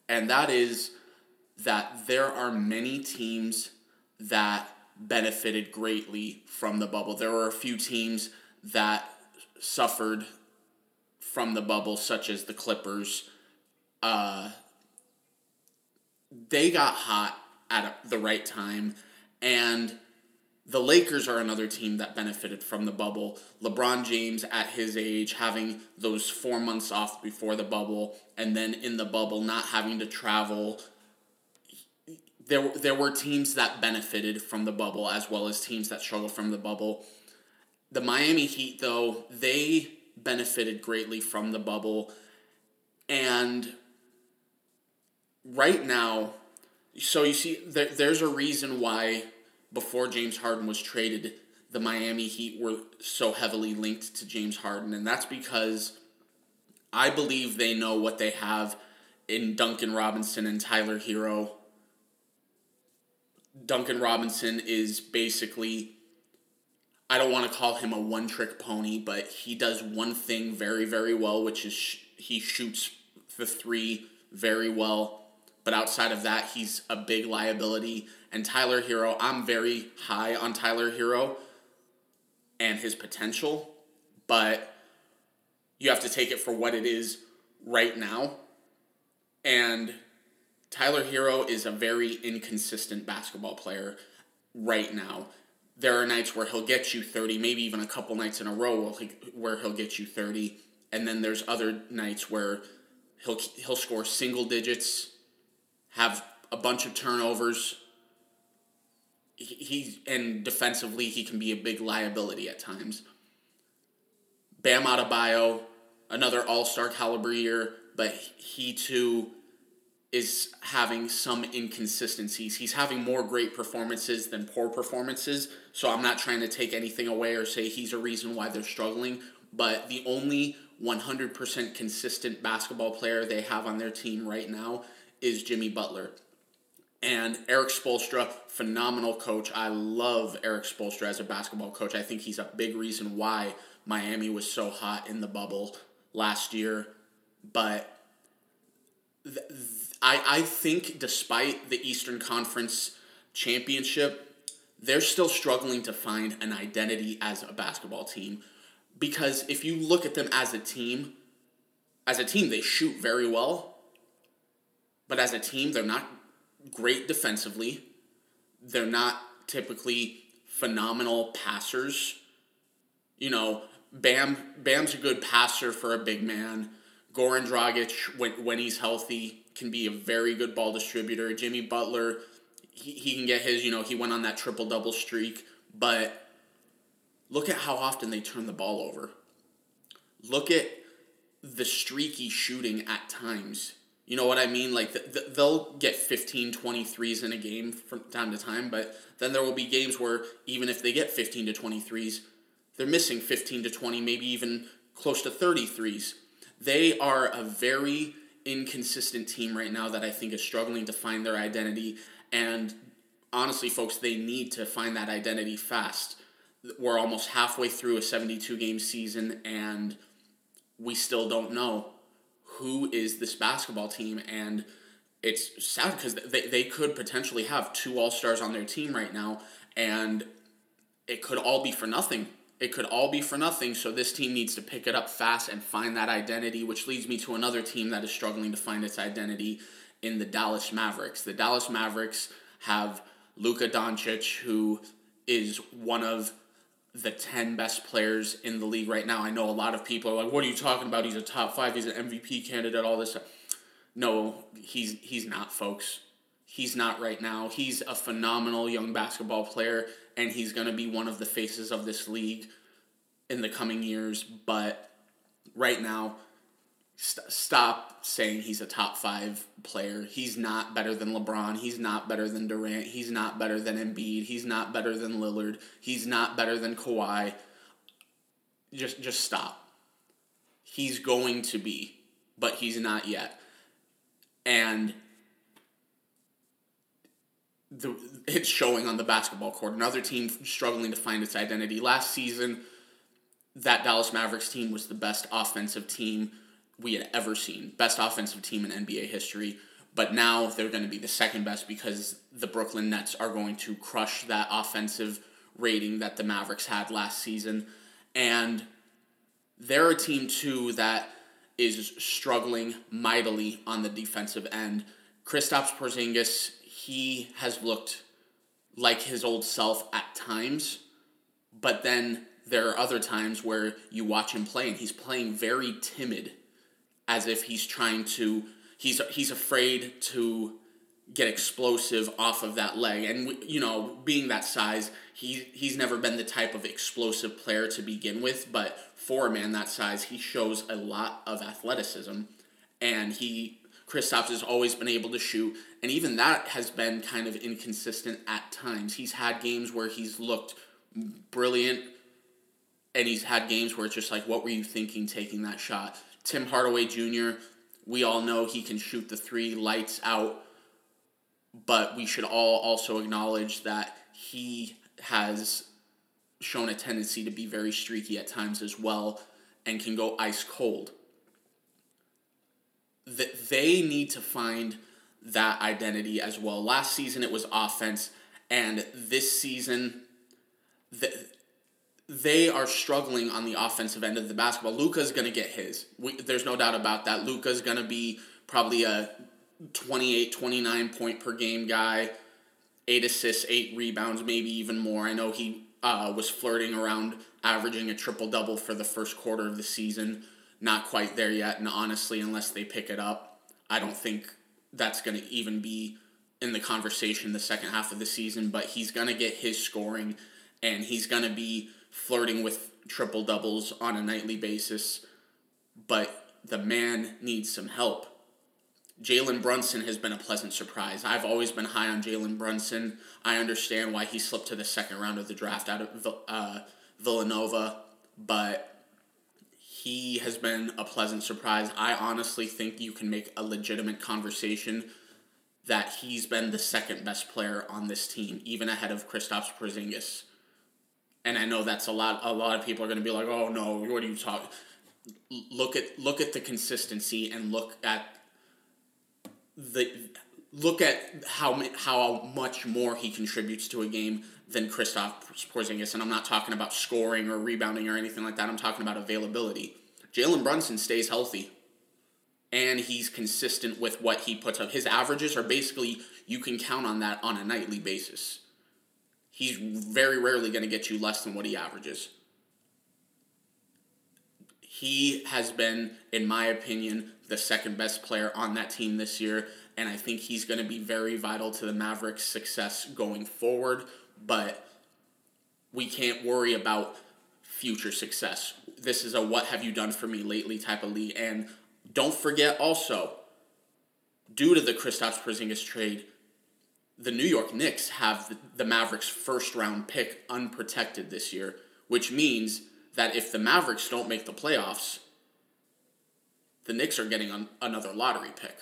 And that is that there are many teams that benefited greatly from the bubble. There were a few teams that suffered from the bubble, such as the Clippers. Uh, they got hot at the right time, and the Lakers are another team that benefited from the bubble. LeBron James, at his age, having those four months off before the bubble, and then in the bubble, not having to travel. There, there were teams that benefited from the bubble as well as teams that struggled from the bubble. The Miami Heat, though, they benefited greatly from the bubble. And right now, so you see, there, there's a reason why before James Harden was traded, the Miami Heat were so heavily linked to James Harden, and that's because I believe they know what they have in Duncan Robinson and Tyler Herro. Duncan Robinson is basically I don't want to call him a one trick pony, but he does one thing very, very well, which is sh- he shoots the three very well. But outside of that, he's a big liability. And Tyler Herro, I'm very high on Tyler Herro and his potential, but you have to take it for what it is right now. And Tyler Herro is a very inconsistent basketball player right now. There are nights where he'll get you 30, maybe even a couple nights in a row where he'll get you 30. And then there's other nights where he'll, he'll score single digits have a bunch of turnovers. He, he and defensively he can be a big liability at times. Bam Adebayo, another All Star caliber year, but he too is having some inconsistencies. He's having more great performances than poor performances. So I'm not trying to take anything away or say he's a reason why they're struggling. But the only 100% consistent basketball player they have on their team right now is Jimmy Butler. And Erik Spoelstra, phenomenal coach. I love Erik Spoelstra as a basketball coach. I think he's a big reason why Miami was so hot in the bubble last year. But th- I, I think despite the Eastern Conference championship, they're still struggling to find an identity as a basketball team. Because if you look at them as a team, as a team, they shoot very well. But as a team, they're not great defensively. They're not typically phenomenal passers. You know, Bam Bam's a good passer for a big man. Goran Dragic, when, when he's healthy, can be a very good ball distributor. Jimmy Butler, he, he can get his, you know, he went on that triple double streak, but look at how often they turn the ball over. Look at the streaky shooting at times. You know what I mean? Like, the, the, they'll get 15, 20 threes in a game from time to time, but then there will be games where even if they get 15 to 20 threes, they're missing 15 to 20, maybe even close to 30 threes. They are a very inconsistent team right now that I think is struggling to find their identity. And honestly, folks, they need to find that identity fast. We're almost halfway through a 72 game season, and we still don't know who is this basketball team. And it's sad because they, they could potentially have two All Stars on their team right now, and it could all be for nothing it could all be for nothing, so this team needs to pick it up fast and find that identity, which leads me to another team that is struggling to find its identity in the Dallas Mavericks. The Dallas Mavericks have Luka Doncic, who is one of the 10 best players in the league right now. I know a lot of people are like, what are you talking about? He's a top five, he's an MVP candidate, all this. Stuff. No, he's he's not, folks. He's not right now. He's a phenomenal young basketball player and he's going to be one of the faces of this league in the coming years. But right now, st- stop saying he's a top five player. He's not better than LeBron. He's not better than Durant. He's not better than Embiid. He's not better than Lillard. He's not better than Kawhi. Just, just stop. He's going to be, but he's not yet. And the it's showing on the basketball court. Another team struggling to find its identity. Last season, that Dallas Mavericks team was the best offensive team we had ever seen, best offensive team in NBA history. But now they're going to be the second best because the Brooklyn Nets are going to crush that offensive rating that the Mavericks had last season. And they're a team, too, that is struggling mightily on the defensive end. Kristaps Porzingis he has looked like his old self at times, but then there are other times where you watch him play and he's playing very timid, as if he's trying to he's he's afraid to get explosive off of that leg. And you know, being that size, he he's never been the type of explosive player to begin with, but for a man that size, he shows a lot of athleticism and he Kristaps has always been able to shoot, and even that has been kind of inconsistent at times. He's had games where he's looked brilliant, and he's had games where it's just like, what were you thinking taking that shot? Tim Hardaway Jr., we all know he can shoot the three lights out, but we should all also acknowledge that he has shown a tendency to be very streaky at times as well and can go ice cold that they need to find that identity as well. Last season it was offense, and this season the, they are struggling on the offensive end of the basketball. Luka's going to get his. We, there's no doubt about that. Luka's going to be probably a 28, 29 point per game guy, eight assists, eight rebounds, maybe even more. I know he uh, was flirting around averaging a triple double for the first quarter of the season not quite there yet. And honestly, unless they pick it up, I don't think that's going to even be in the conversation the second half of the season, but he's going to get his scoring and he's going to be flirting with triple doubles on a nightly basis. But the man needs some help. Jalen Brunson has been a pleasant surprise. I've always been high on Jalen Brunson. I understand why he slipped to the second round of the draft out of uh, Villanova, but he has been a pleasant surprise. I honestly think you can make a legitimate conversation that he's been the second best player on this team, even ahead of Kristaps Porzingis. And I know that's a lot. A lot of people are going to be like, "Oh no, what are you talking?" Look at look at the consistency and look at the look at how how much more he contributes to a game than Kristaps Porzingis, and I'm not talking about scoring or rebounding or anything like that. I'm talking about availability. Jalen Brunson stays healthy, and he's consistent with what he puts up. His averages are basically you can count on that on a nightly basis. He's very rarely going to get you less than what he averages. He has been, in my opinion, the second best player on that team this year, and I think he's going to be very vital to the Mavericks' success going forward. But we can't worry about future success. This is a what have you done for me lately type of league. And don't forget also, due to the Kristaps Porzingis trade, the New York Knicks have the Mavericks' first round pick unprotected this year, which means that if the Mavericks don't make the playoffs, the Knicks are getting an, another lottery pick.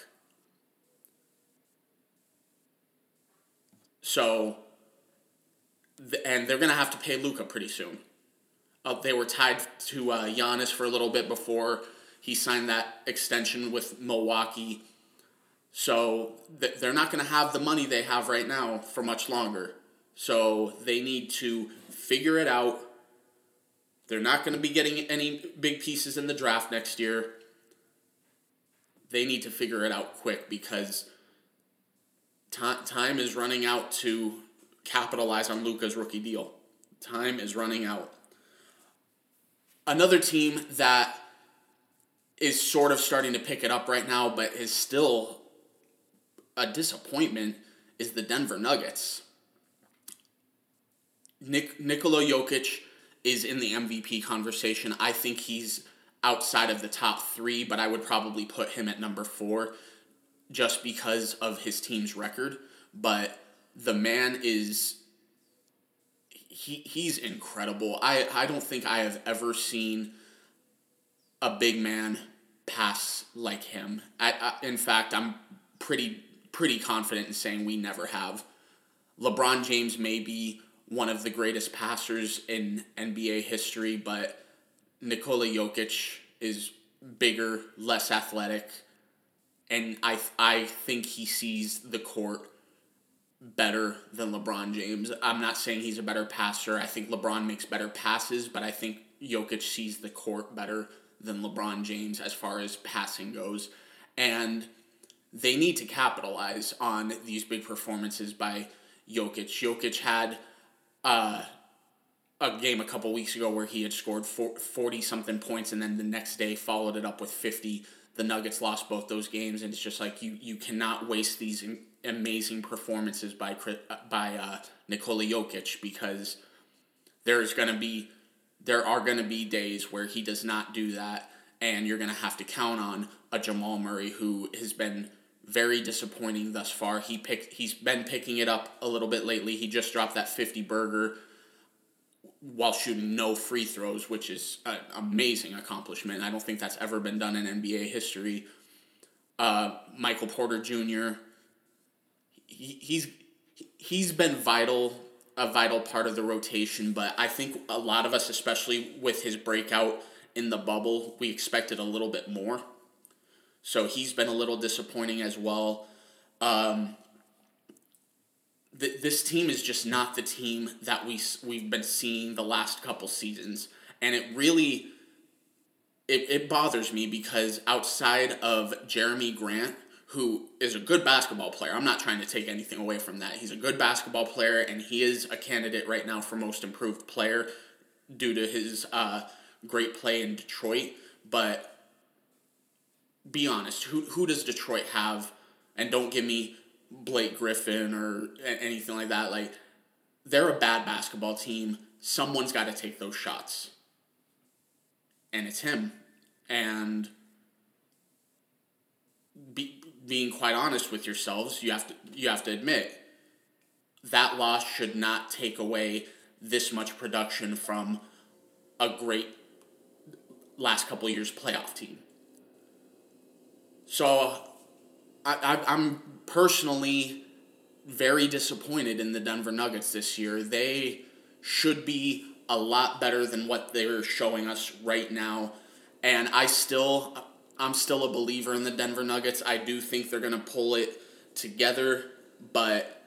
So, and they're going to have to pay Luka pretty soon. Uh, they were tied to uh, Giannis for a little bit before he signed that extension with Milwaukee. So th- they're not going to have the money they have right now for much longer. So they need to figure it out. They're not going to be getting any big pieces in the draft next year they need to figure it out quick because t- time is running out to capitalize on Luka's rookie deal. Time is running out. Another team that is sort of starting to pick it up right now, but is still a disappointment, is the Denver Nuggets. Nik- Nikola Jokic is in the MVP conversation. I think he's outside of the top three, but I would probably put him at number four just because of his team's record. But the man is he he's incredible. I, I don't think I have ever seen a big man pass like him. I, I, in fact, I'm pretty pretty confident in saying we never have. LeBron James may be one of the greatest passers in NBA history, but Nikola Jokic is bigger, less athletic, and I I think he sees the court better than LeBron James. I'm not saying he's a better passer. I think LeBron makes better passes, but I think Jokic sees the court better than LeBron James as far as passing goes. And they need to capitalize on these big performances by Jokic. Jokic had uh, a game a couple weeks ago where he had scored 40 something points and then the next day followed it up with 50 the nuggets lost both those games and it's just like you you cannot waste these amazing performances by by uh, Nikola Jokic because there's going to be there are going to be days where he does not do that and you're going to have to count on a Jamal Murray who has been very disappointing thus far. He picked he's been picking it up a little bit lately. He just dropped that 50 burger while shooting no free throws, which is an amazing accomplishment. I don't think that's ever been done in NBA history. Uh, Michael Porter Jr. He, he's he's been vital, a vital part of the rotation, but I think a lot of us, especially with his breakout in the bubble, we expected a little bit more. So he's been a little disappointing as well. Um, th- this team is just not the team that we we've been seeing the last couple seasons, and it really it, it bothers me because outside of Jerami Grant, who is a good basketball player, I'm not trying to take anything away from that. He's a good basketball player, and he is a candidate right now for most improved player due to his uh, great play in Detroit. But be honest, who who does Detroit have? And don't give me Blake Griffin or anything like that. Like, they're a bad basketball team. Someone's got to take those shots. And it's him. And being quite honest with yourselves, you have to you have to admit that loss should not take away this much production from a great last couple years playoff team. So I, I, I'm personally very disappointed in the Denver Nuggets this year. They should be a lot better than what they're showing us right now. And I still I'm still a believer in the Denver Nuggets. I do think they're going to pull it together, but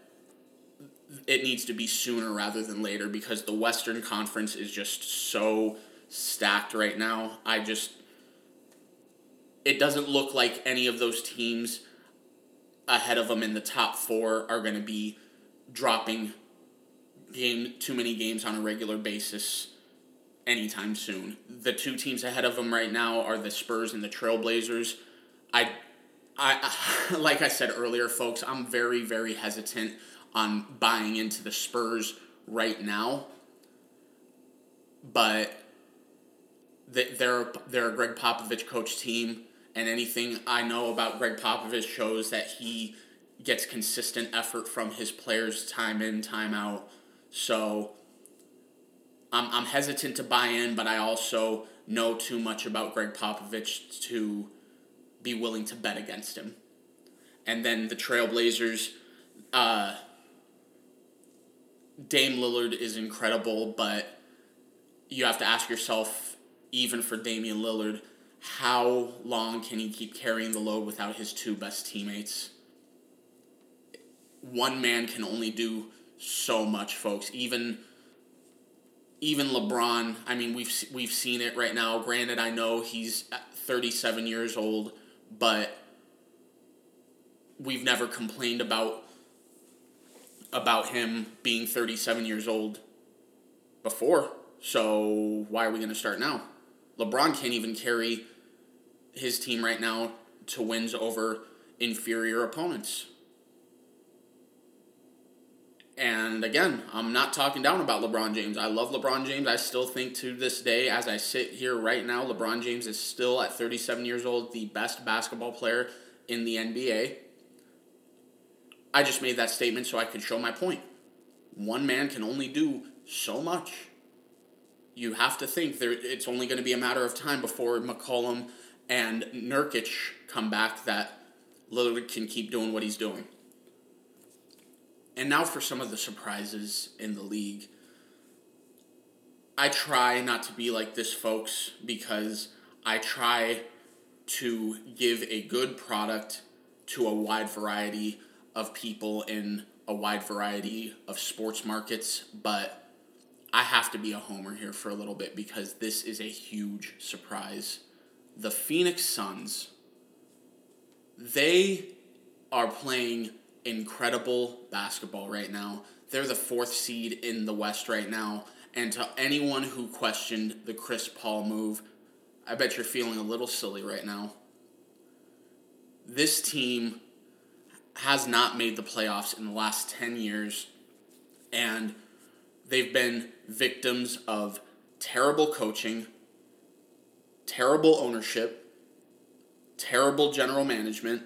it needs to be sooner rather than later because the Western Conference is just so stacked right now. I just it doesn't look like any of those teams ahead of them in the top 4 are going to be dropping game too many games on a regular basis anytime soon. The two teams ahead of them right now are the Spurs and the Trailblazers. I I *laughs* like I said earlier folks, I'm very very hesitant on buying into the Spurs right now. But they're they're a Gregg Popovich coach team, and anything I know about Gregg Popovich shows that he gets consistent effort from his players time in time out. So I'm I'm hesitant to buy in, but I also know too much about Gregg Popovich to be willing to bet against him. And then the Trailblazers, uh, Dame Lillard is incredible, but you have to ask yourself, even for Damian Lillard, how long can he keep carrying the load without his two best teammates? One man can only do so much, folks. Even even LeBron, I mean, we've we've seen it right now. Granted, I know he's 37 years old, but we've never complained about about him being 37 years old before. So why are we going to start now? LeBron can't even carry his team right now to wins over inferior opponents. And again, I'm not talking down about LeBron James. I love LeBron James. I still think to this day, as I sit here right now, LeBron James is still at 37 years old the best basketball player in the NBA. I just made that statement so I could show my point. One man can only do so much. You have to think there it's only going to be a matter of time before McCollum and Nurkic come back that Lillard can keep doing what he's doing. And now for some of the surprises in the league. I try not to be like this, folks, because I try to give a good product to a wide variety of people in a wide variety of sports markets, but I have to be a homer here for a little bit because this is a huge surprise. The Phoenix Suns, they are playing incredible basketball right now. They're the fourth seed in the West right now. And to anyone who questioned the Chris Paul move, I bet you're feeling a little silly right now. This team has not made the playoffs in the last 10 years, and they've been victims of terrible coaching, terrible ownership, terrible general management,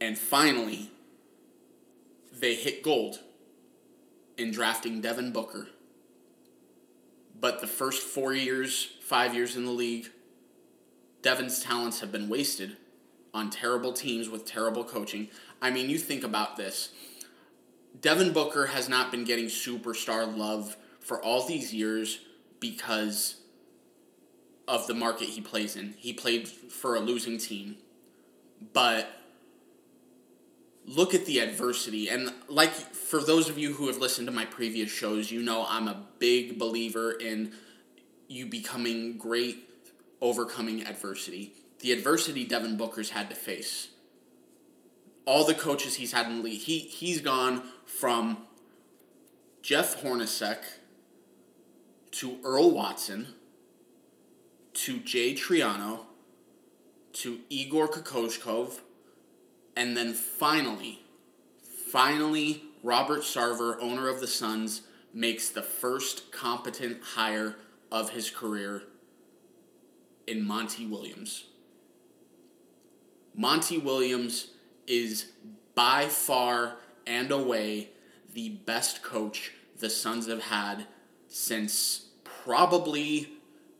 and finally, they hit gold in drafting Devin Booker. But the first four years, five years in the league, Devin's talents have been wasted on terrible teams with terrible coaching. I mean, you think about this. Devin Booker has not been getting superstar love for all these years because of the market he plays in. He played for a losing team. But look at the adversity. And like for those of you who have listened to my previous shows, you know I'm a big believer in you becoming great overcoming adversity the adversity Devin Booker's had to face, all the coaches he's had in the league, he, he's gone from Jeff Hornacek to Earl Watson to Jay Triano to Igor Kokoskov And then finally, finally, Robert Sarver, owner of the Suns, makes the first competent hire of his career in Monty Williams. Monty Williams is by far and away the best coach the Suns have had since probably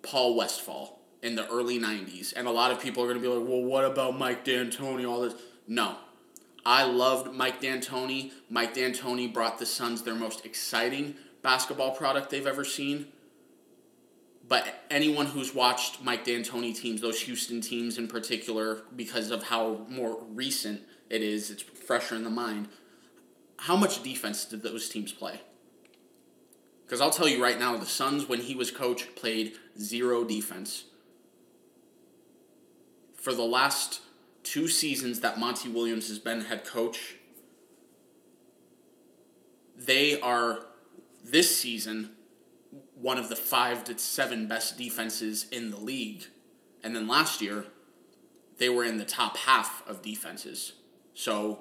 Paul Westphal in the early 90s. And a lot of people are going to be like, well, what about Mike D'Antoni? All this. No. I loved Mike D'Antoni. Mike D'Antoni brought the Suns their most exciting basketball product they've ever seen. But anyone who's watched Mike D'Antoni teams, those Houston teams in particular, because of how more recent it is, it's fresher in the mind. How much defense did those teams play? Because I'll tell you right now, the Suns, when he was coach, played zero defense. For the last two seasons that Monty Williams has been head coach, they are this season one of the five to seven best defenses in the league. And then last year, they were in the top half of defenses. So,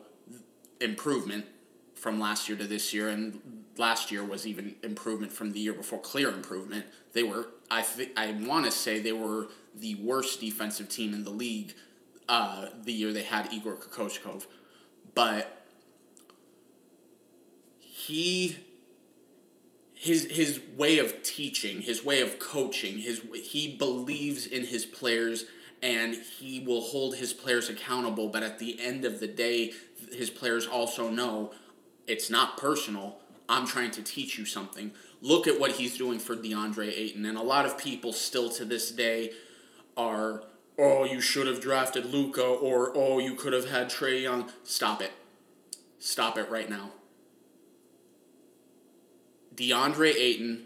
improvement from last year to this year, and last year was even improvement from the year before, clear improvement. They were, I think, I want to say they were the worst defensive team in the league uh, the year they had Igor Kokoskov, but he his his way of teaching, his way of coaching, his he believes in his players and he will hold his players accountable, but at the end of the day, his players also know it's not personal. I'm trying to teach you something. Look at what he's doing for DeAndre Ayton. And a lot of people still to this day are, oh, you should have drafted Luka, or oh, you could have had Trae Young. Stop it. Stop it right now. DeAndre Ayton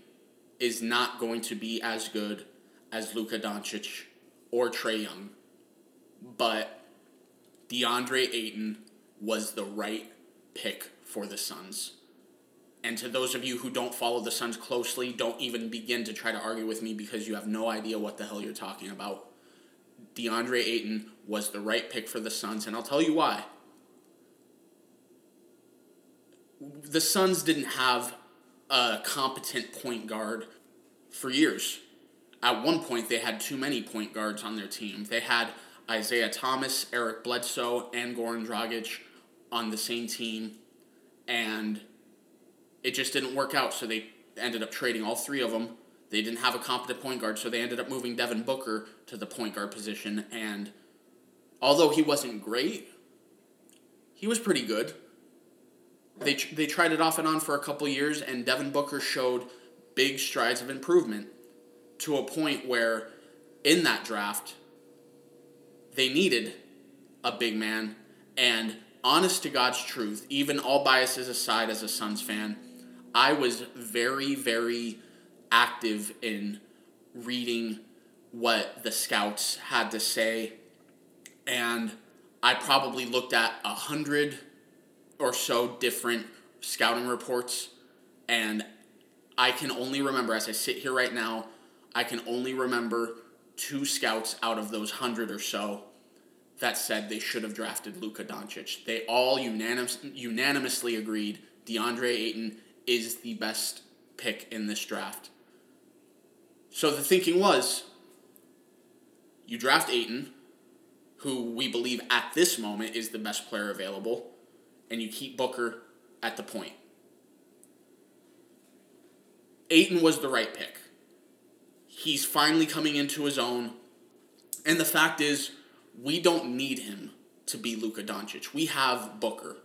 is not going to be as good as Luka Doncic or Trae Young. But DeAndre Ayton was the right pick for the Suns. And to those of you who don't follow the Suns closely, don't even begin to try to argue with me because you have no idea what the hell you're talking about. DeAndre Ayton was the right pick for the Suns, and I'll tell you why. The Suns didn't have a competent point guard for years. At one point, they had too many point guards on their team. They had Isaiah Thomas, Eric Bledsoe, and Goran Dragic on the same team and it just didn't work out. So they ended up trading all three of them. They didn't have a competent point guard, so they ended up moving Devin Booker to the point guard position. And although he wasn't great, he was pretty good. They, they tried it off and on for a couple years, and Devin Booker showed big strides of improvement to a point where in that draft, they needed a big man, and honest to God's truth, even all biases aside as a Suns fan, I was very, very active in reading what the scouts had to say. And I probably looked at a hundred or so different scouting reports. And I can only remember, as I sit here right now, I can only remember two scouts out of those hundred or so that said they should have drafted Luka Doncic. They all unanimous, unanimously agreed DeAndre Ayton is the best pick in this draft. So the thinking was you draft Ayton, who we believe at this moment is the best player available, and you keep Booker at the point. Ayton was the right pick. He's finally coming into his own. And the fact is, we don't need him to be Luka Doncic. We have Booker.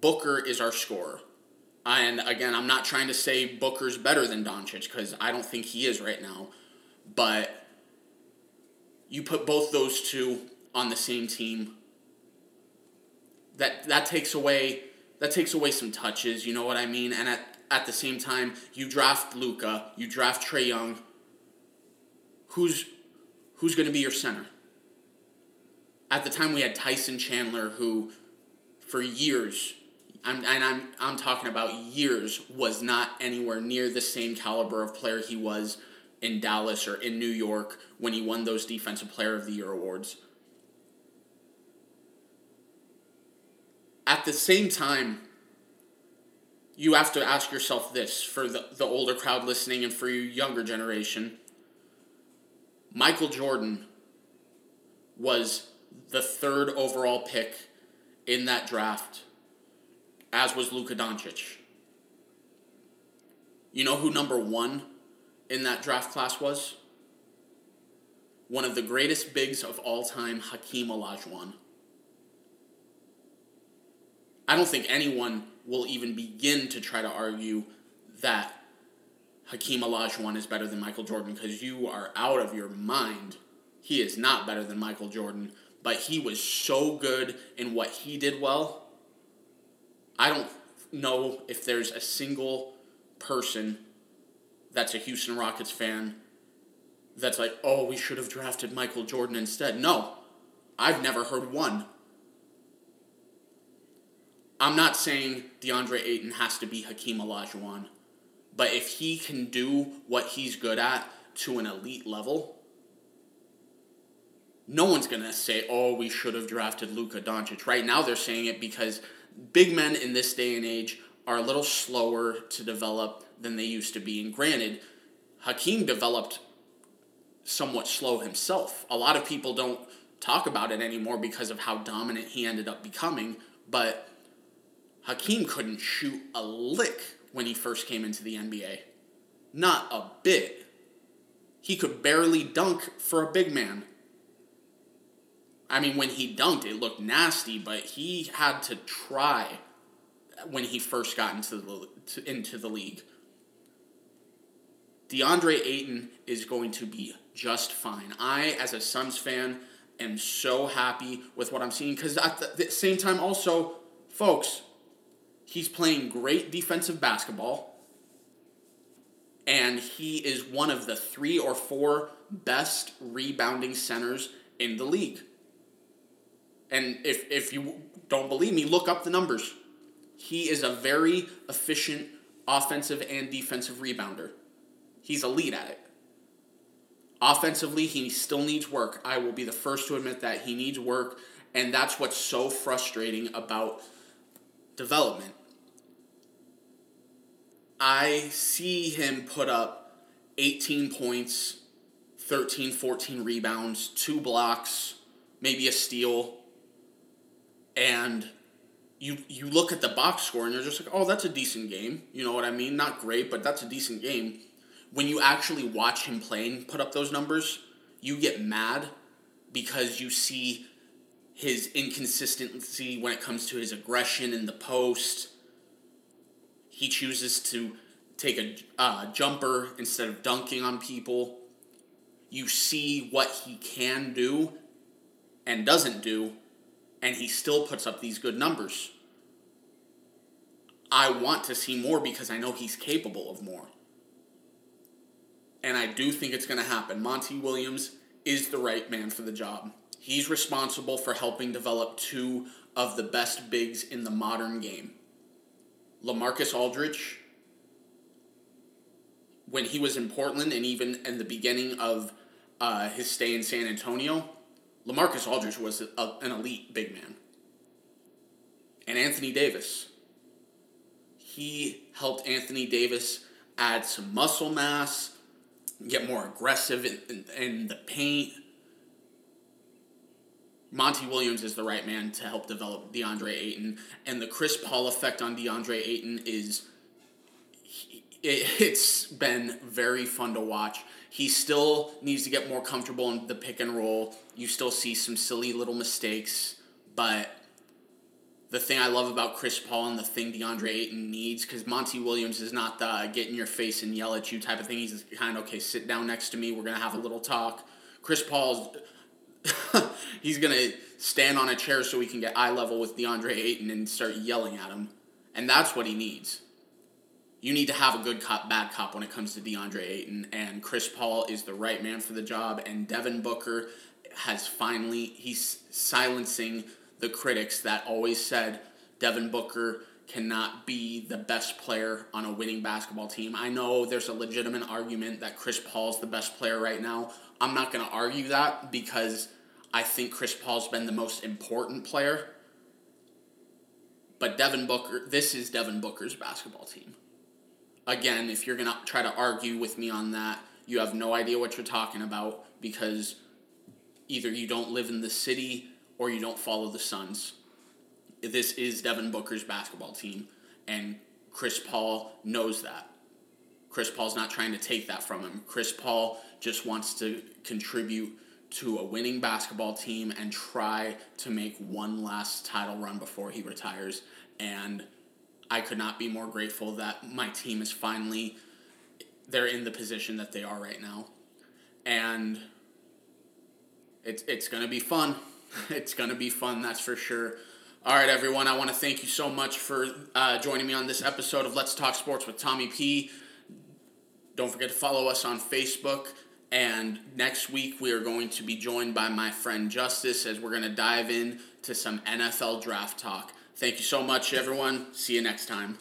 Booker is our scorer. And again, I'm not trying to say Booker's better than Doncic because I don't think he is right now. But you put both those two on the same team. That that takes away that takes away some touches, you know what I mean? And at, at the same time, you draft Luka, you draft Trae Young. Who's who's gonna be your center? at the time we had Tyson Chandler, who for years, I'm, and I'm, I'm talking about years, was not anywhere near the same caliber of player he was in Dallas or in New York when he won those Defensive Player of the Year awards. At the same time, you have to ask yourself this for the, the older crowd listening and for your younger generation. Michael Jordan was the third overall pick in that draft, as was Luka Doncic. You know who number one in that draft class was? One of the greatest bigs of all time, Hakeem Olajuwon. I don't think anyone will even begin to try to argue that Hakeem Olajuwon is better than Michael Jordan because you are out of your mind. He is not better than Michael Jordan, but he was so good in what he did well. I don't know if there's a single person that's a Houston Rockets fan that's like, oh, we should have drafted Michael Jordan instead. No, I've never heard one. I'm not saying DeAndre Ayton has to be Hakeem Olajuwon, but if he can do what he's good at to an elite level, no one's going to say, oh, we should have drafted Luka Doncic. Right now, they're saying it because big men in this day and age are a little slower to develop than they used to be. And granted, Hakeem developed somewhat slow himself. A lot of people don't talk about it anymore because of how dominant he ended up becoming, but Hakeem couldn't shoot a lick when he first came into the NBA. Not a bit. He could barely dunk for a big man. I mean, when he dunked, it looked nasty, but he had to try when he first got into the, to, into the league. DeAndre Ayton is going to be just fine. I, as a Suns fan, am so happy with what I'm seeing because at the same time, also, folks, He's playing great defensive basketball. And he is one of the three or four best rebounding centers in the league. And if, if you don't believe me, look up the numbers. He is a very efficient offensive and defensive rebounder. He's elite at it. Offensively, he still needs work. I will be the first to admit that he needs work, and that's what's so frustrating about development. I see him put up 18 points, 13, 14 rebounds, two blocks, maybe a steal. And you you look at the box score and you're just like, oh, that's a decent game. You know what I mean? Not great, but that's a decent game. When you actually watch him play and put up those numbers, you get mad because you see his inconsistency when it comes to his aggression in the post he chooses to take a uh, jumper instead of dunking on people. You see what he can do and doesn't do, and he still puts up these good numbers. I want to see more because I know he's capable of more. And I do think it's going to happen. Monty Williams is the right man for the job. He's responsible for helping develop two of the best bigs in the modern game. LaMarcus Aldridge, when he was in Portland and even in the beginning of uh, his stay in San Antonio, LaMarcus Aldridge was a, an elite big man. And Anthony Davis, he helped Anthony Davis add some muscle mass, get more aggressive in, in, in the paint, Monty Williams is the right man to help develop DeAndre Ayton, and the Chris Paul effect on DeAndre Ayton is *laughs* it's been very fun to watch. He still needs to get more comfortable in the pick and roll. You still see some silly little mistakes, but the thing I love about Chris Paul and the thing DeAndre Ayton needs, because Monty Williams is not the uh, get in your face and yell at you type of thing. He's kind of okay, sit down next to me. We're gonna have a little talk. Chris Paul's *laughs* he's gonna stand on a chair so he can get eye level with DeAndre Ayton and start yelling at him, and that's what he needs. You need to have a good cop, bad cop when it comes to DeAndre Ayton, and Chris Paul is the right man for the job, and Devin Booker has finally he's silencing the critics that always said Devin Booker cannot be the best player on a winning basketball team. I know there's a legitimate argument that Chris Paul's the best player right now. I'm not going to argue that because I think Chris Paul's been the most important player. But Devin Booker, this is Devin Booker's basketball team. Again, if you're going to try to argue with me on that, you have no idea what you're talking about because either you don't live in the city or you don't follow the Suns. This is Devin Booker's basketball team, and Chris Paul knows that. Chris Paul's not trying to take that from him. Chris Paul just wants to contribute to a winning basketball team and try to make one last title run before he retires. And I could not be more grateful that my team is finally they're in the position that they are right now. And it's it's gonna be fun. *laughs* It's gonna be fun, that's for sure. All right, everyone. I want to thank you so much for uh, joining me on this episode of Let's Talk Sports with Tommy P. Don't forget to follow us on Facebook. And next week, we are going to be joined by my friend Justice as we're going to dive in to some NFL draft talk. Thank you so much, everyone. See you next time.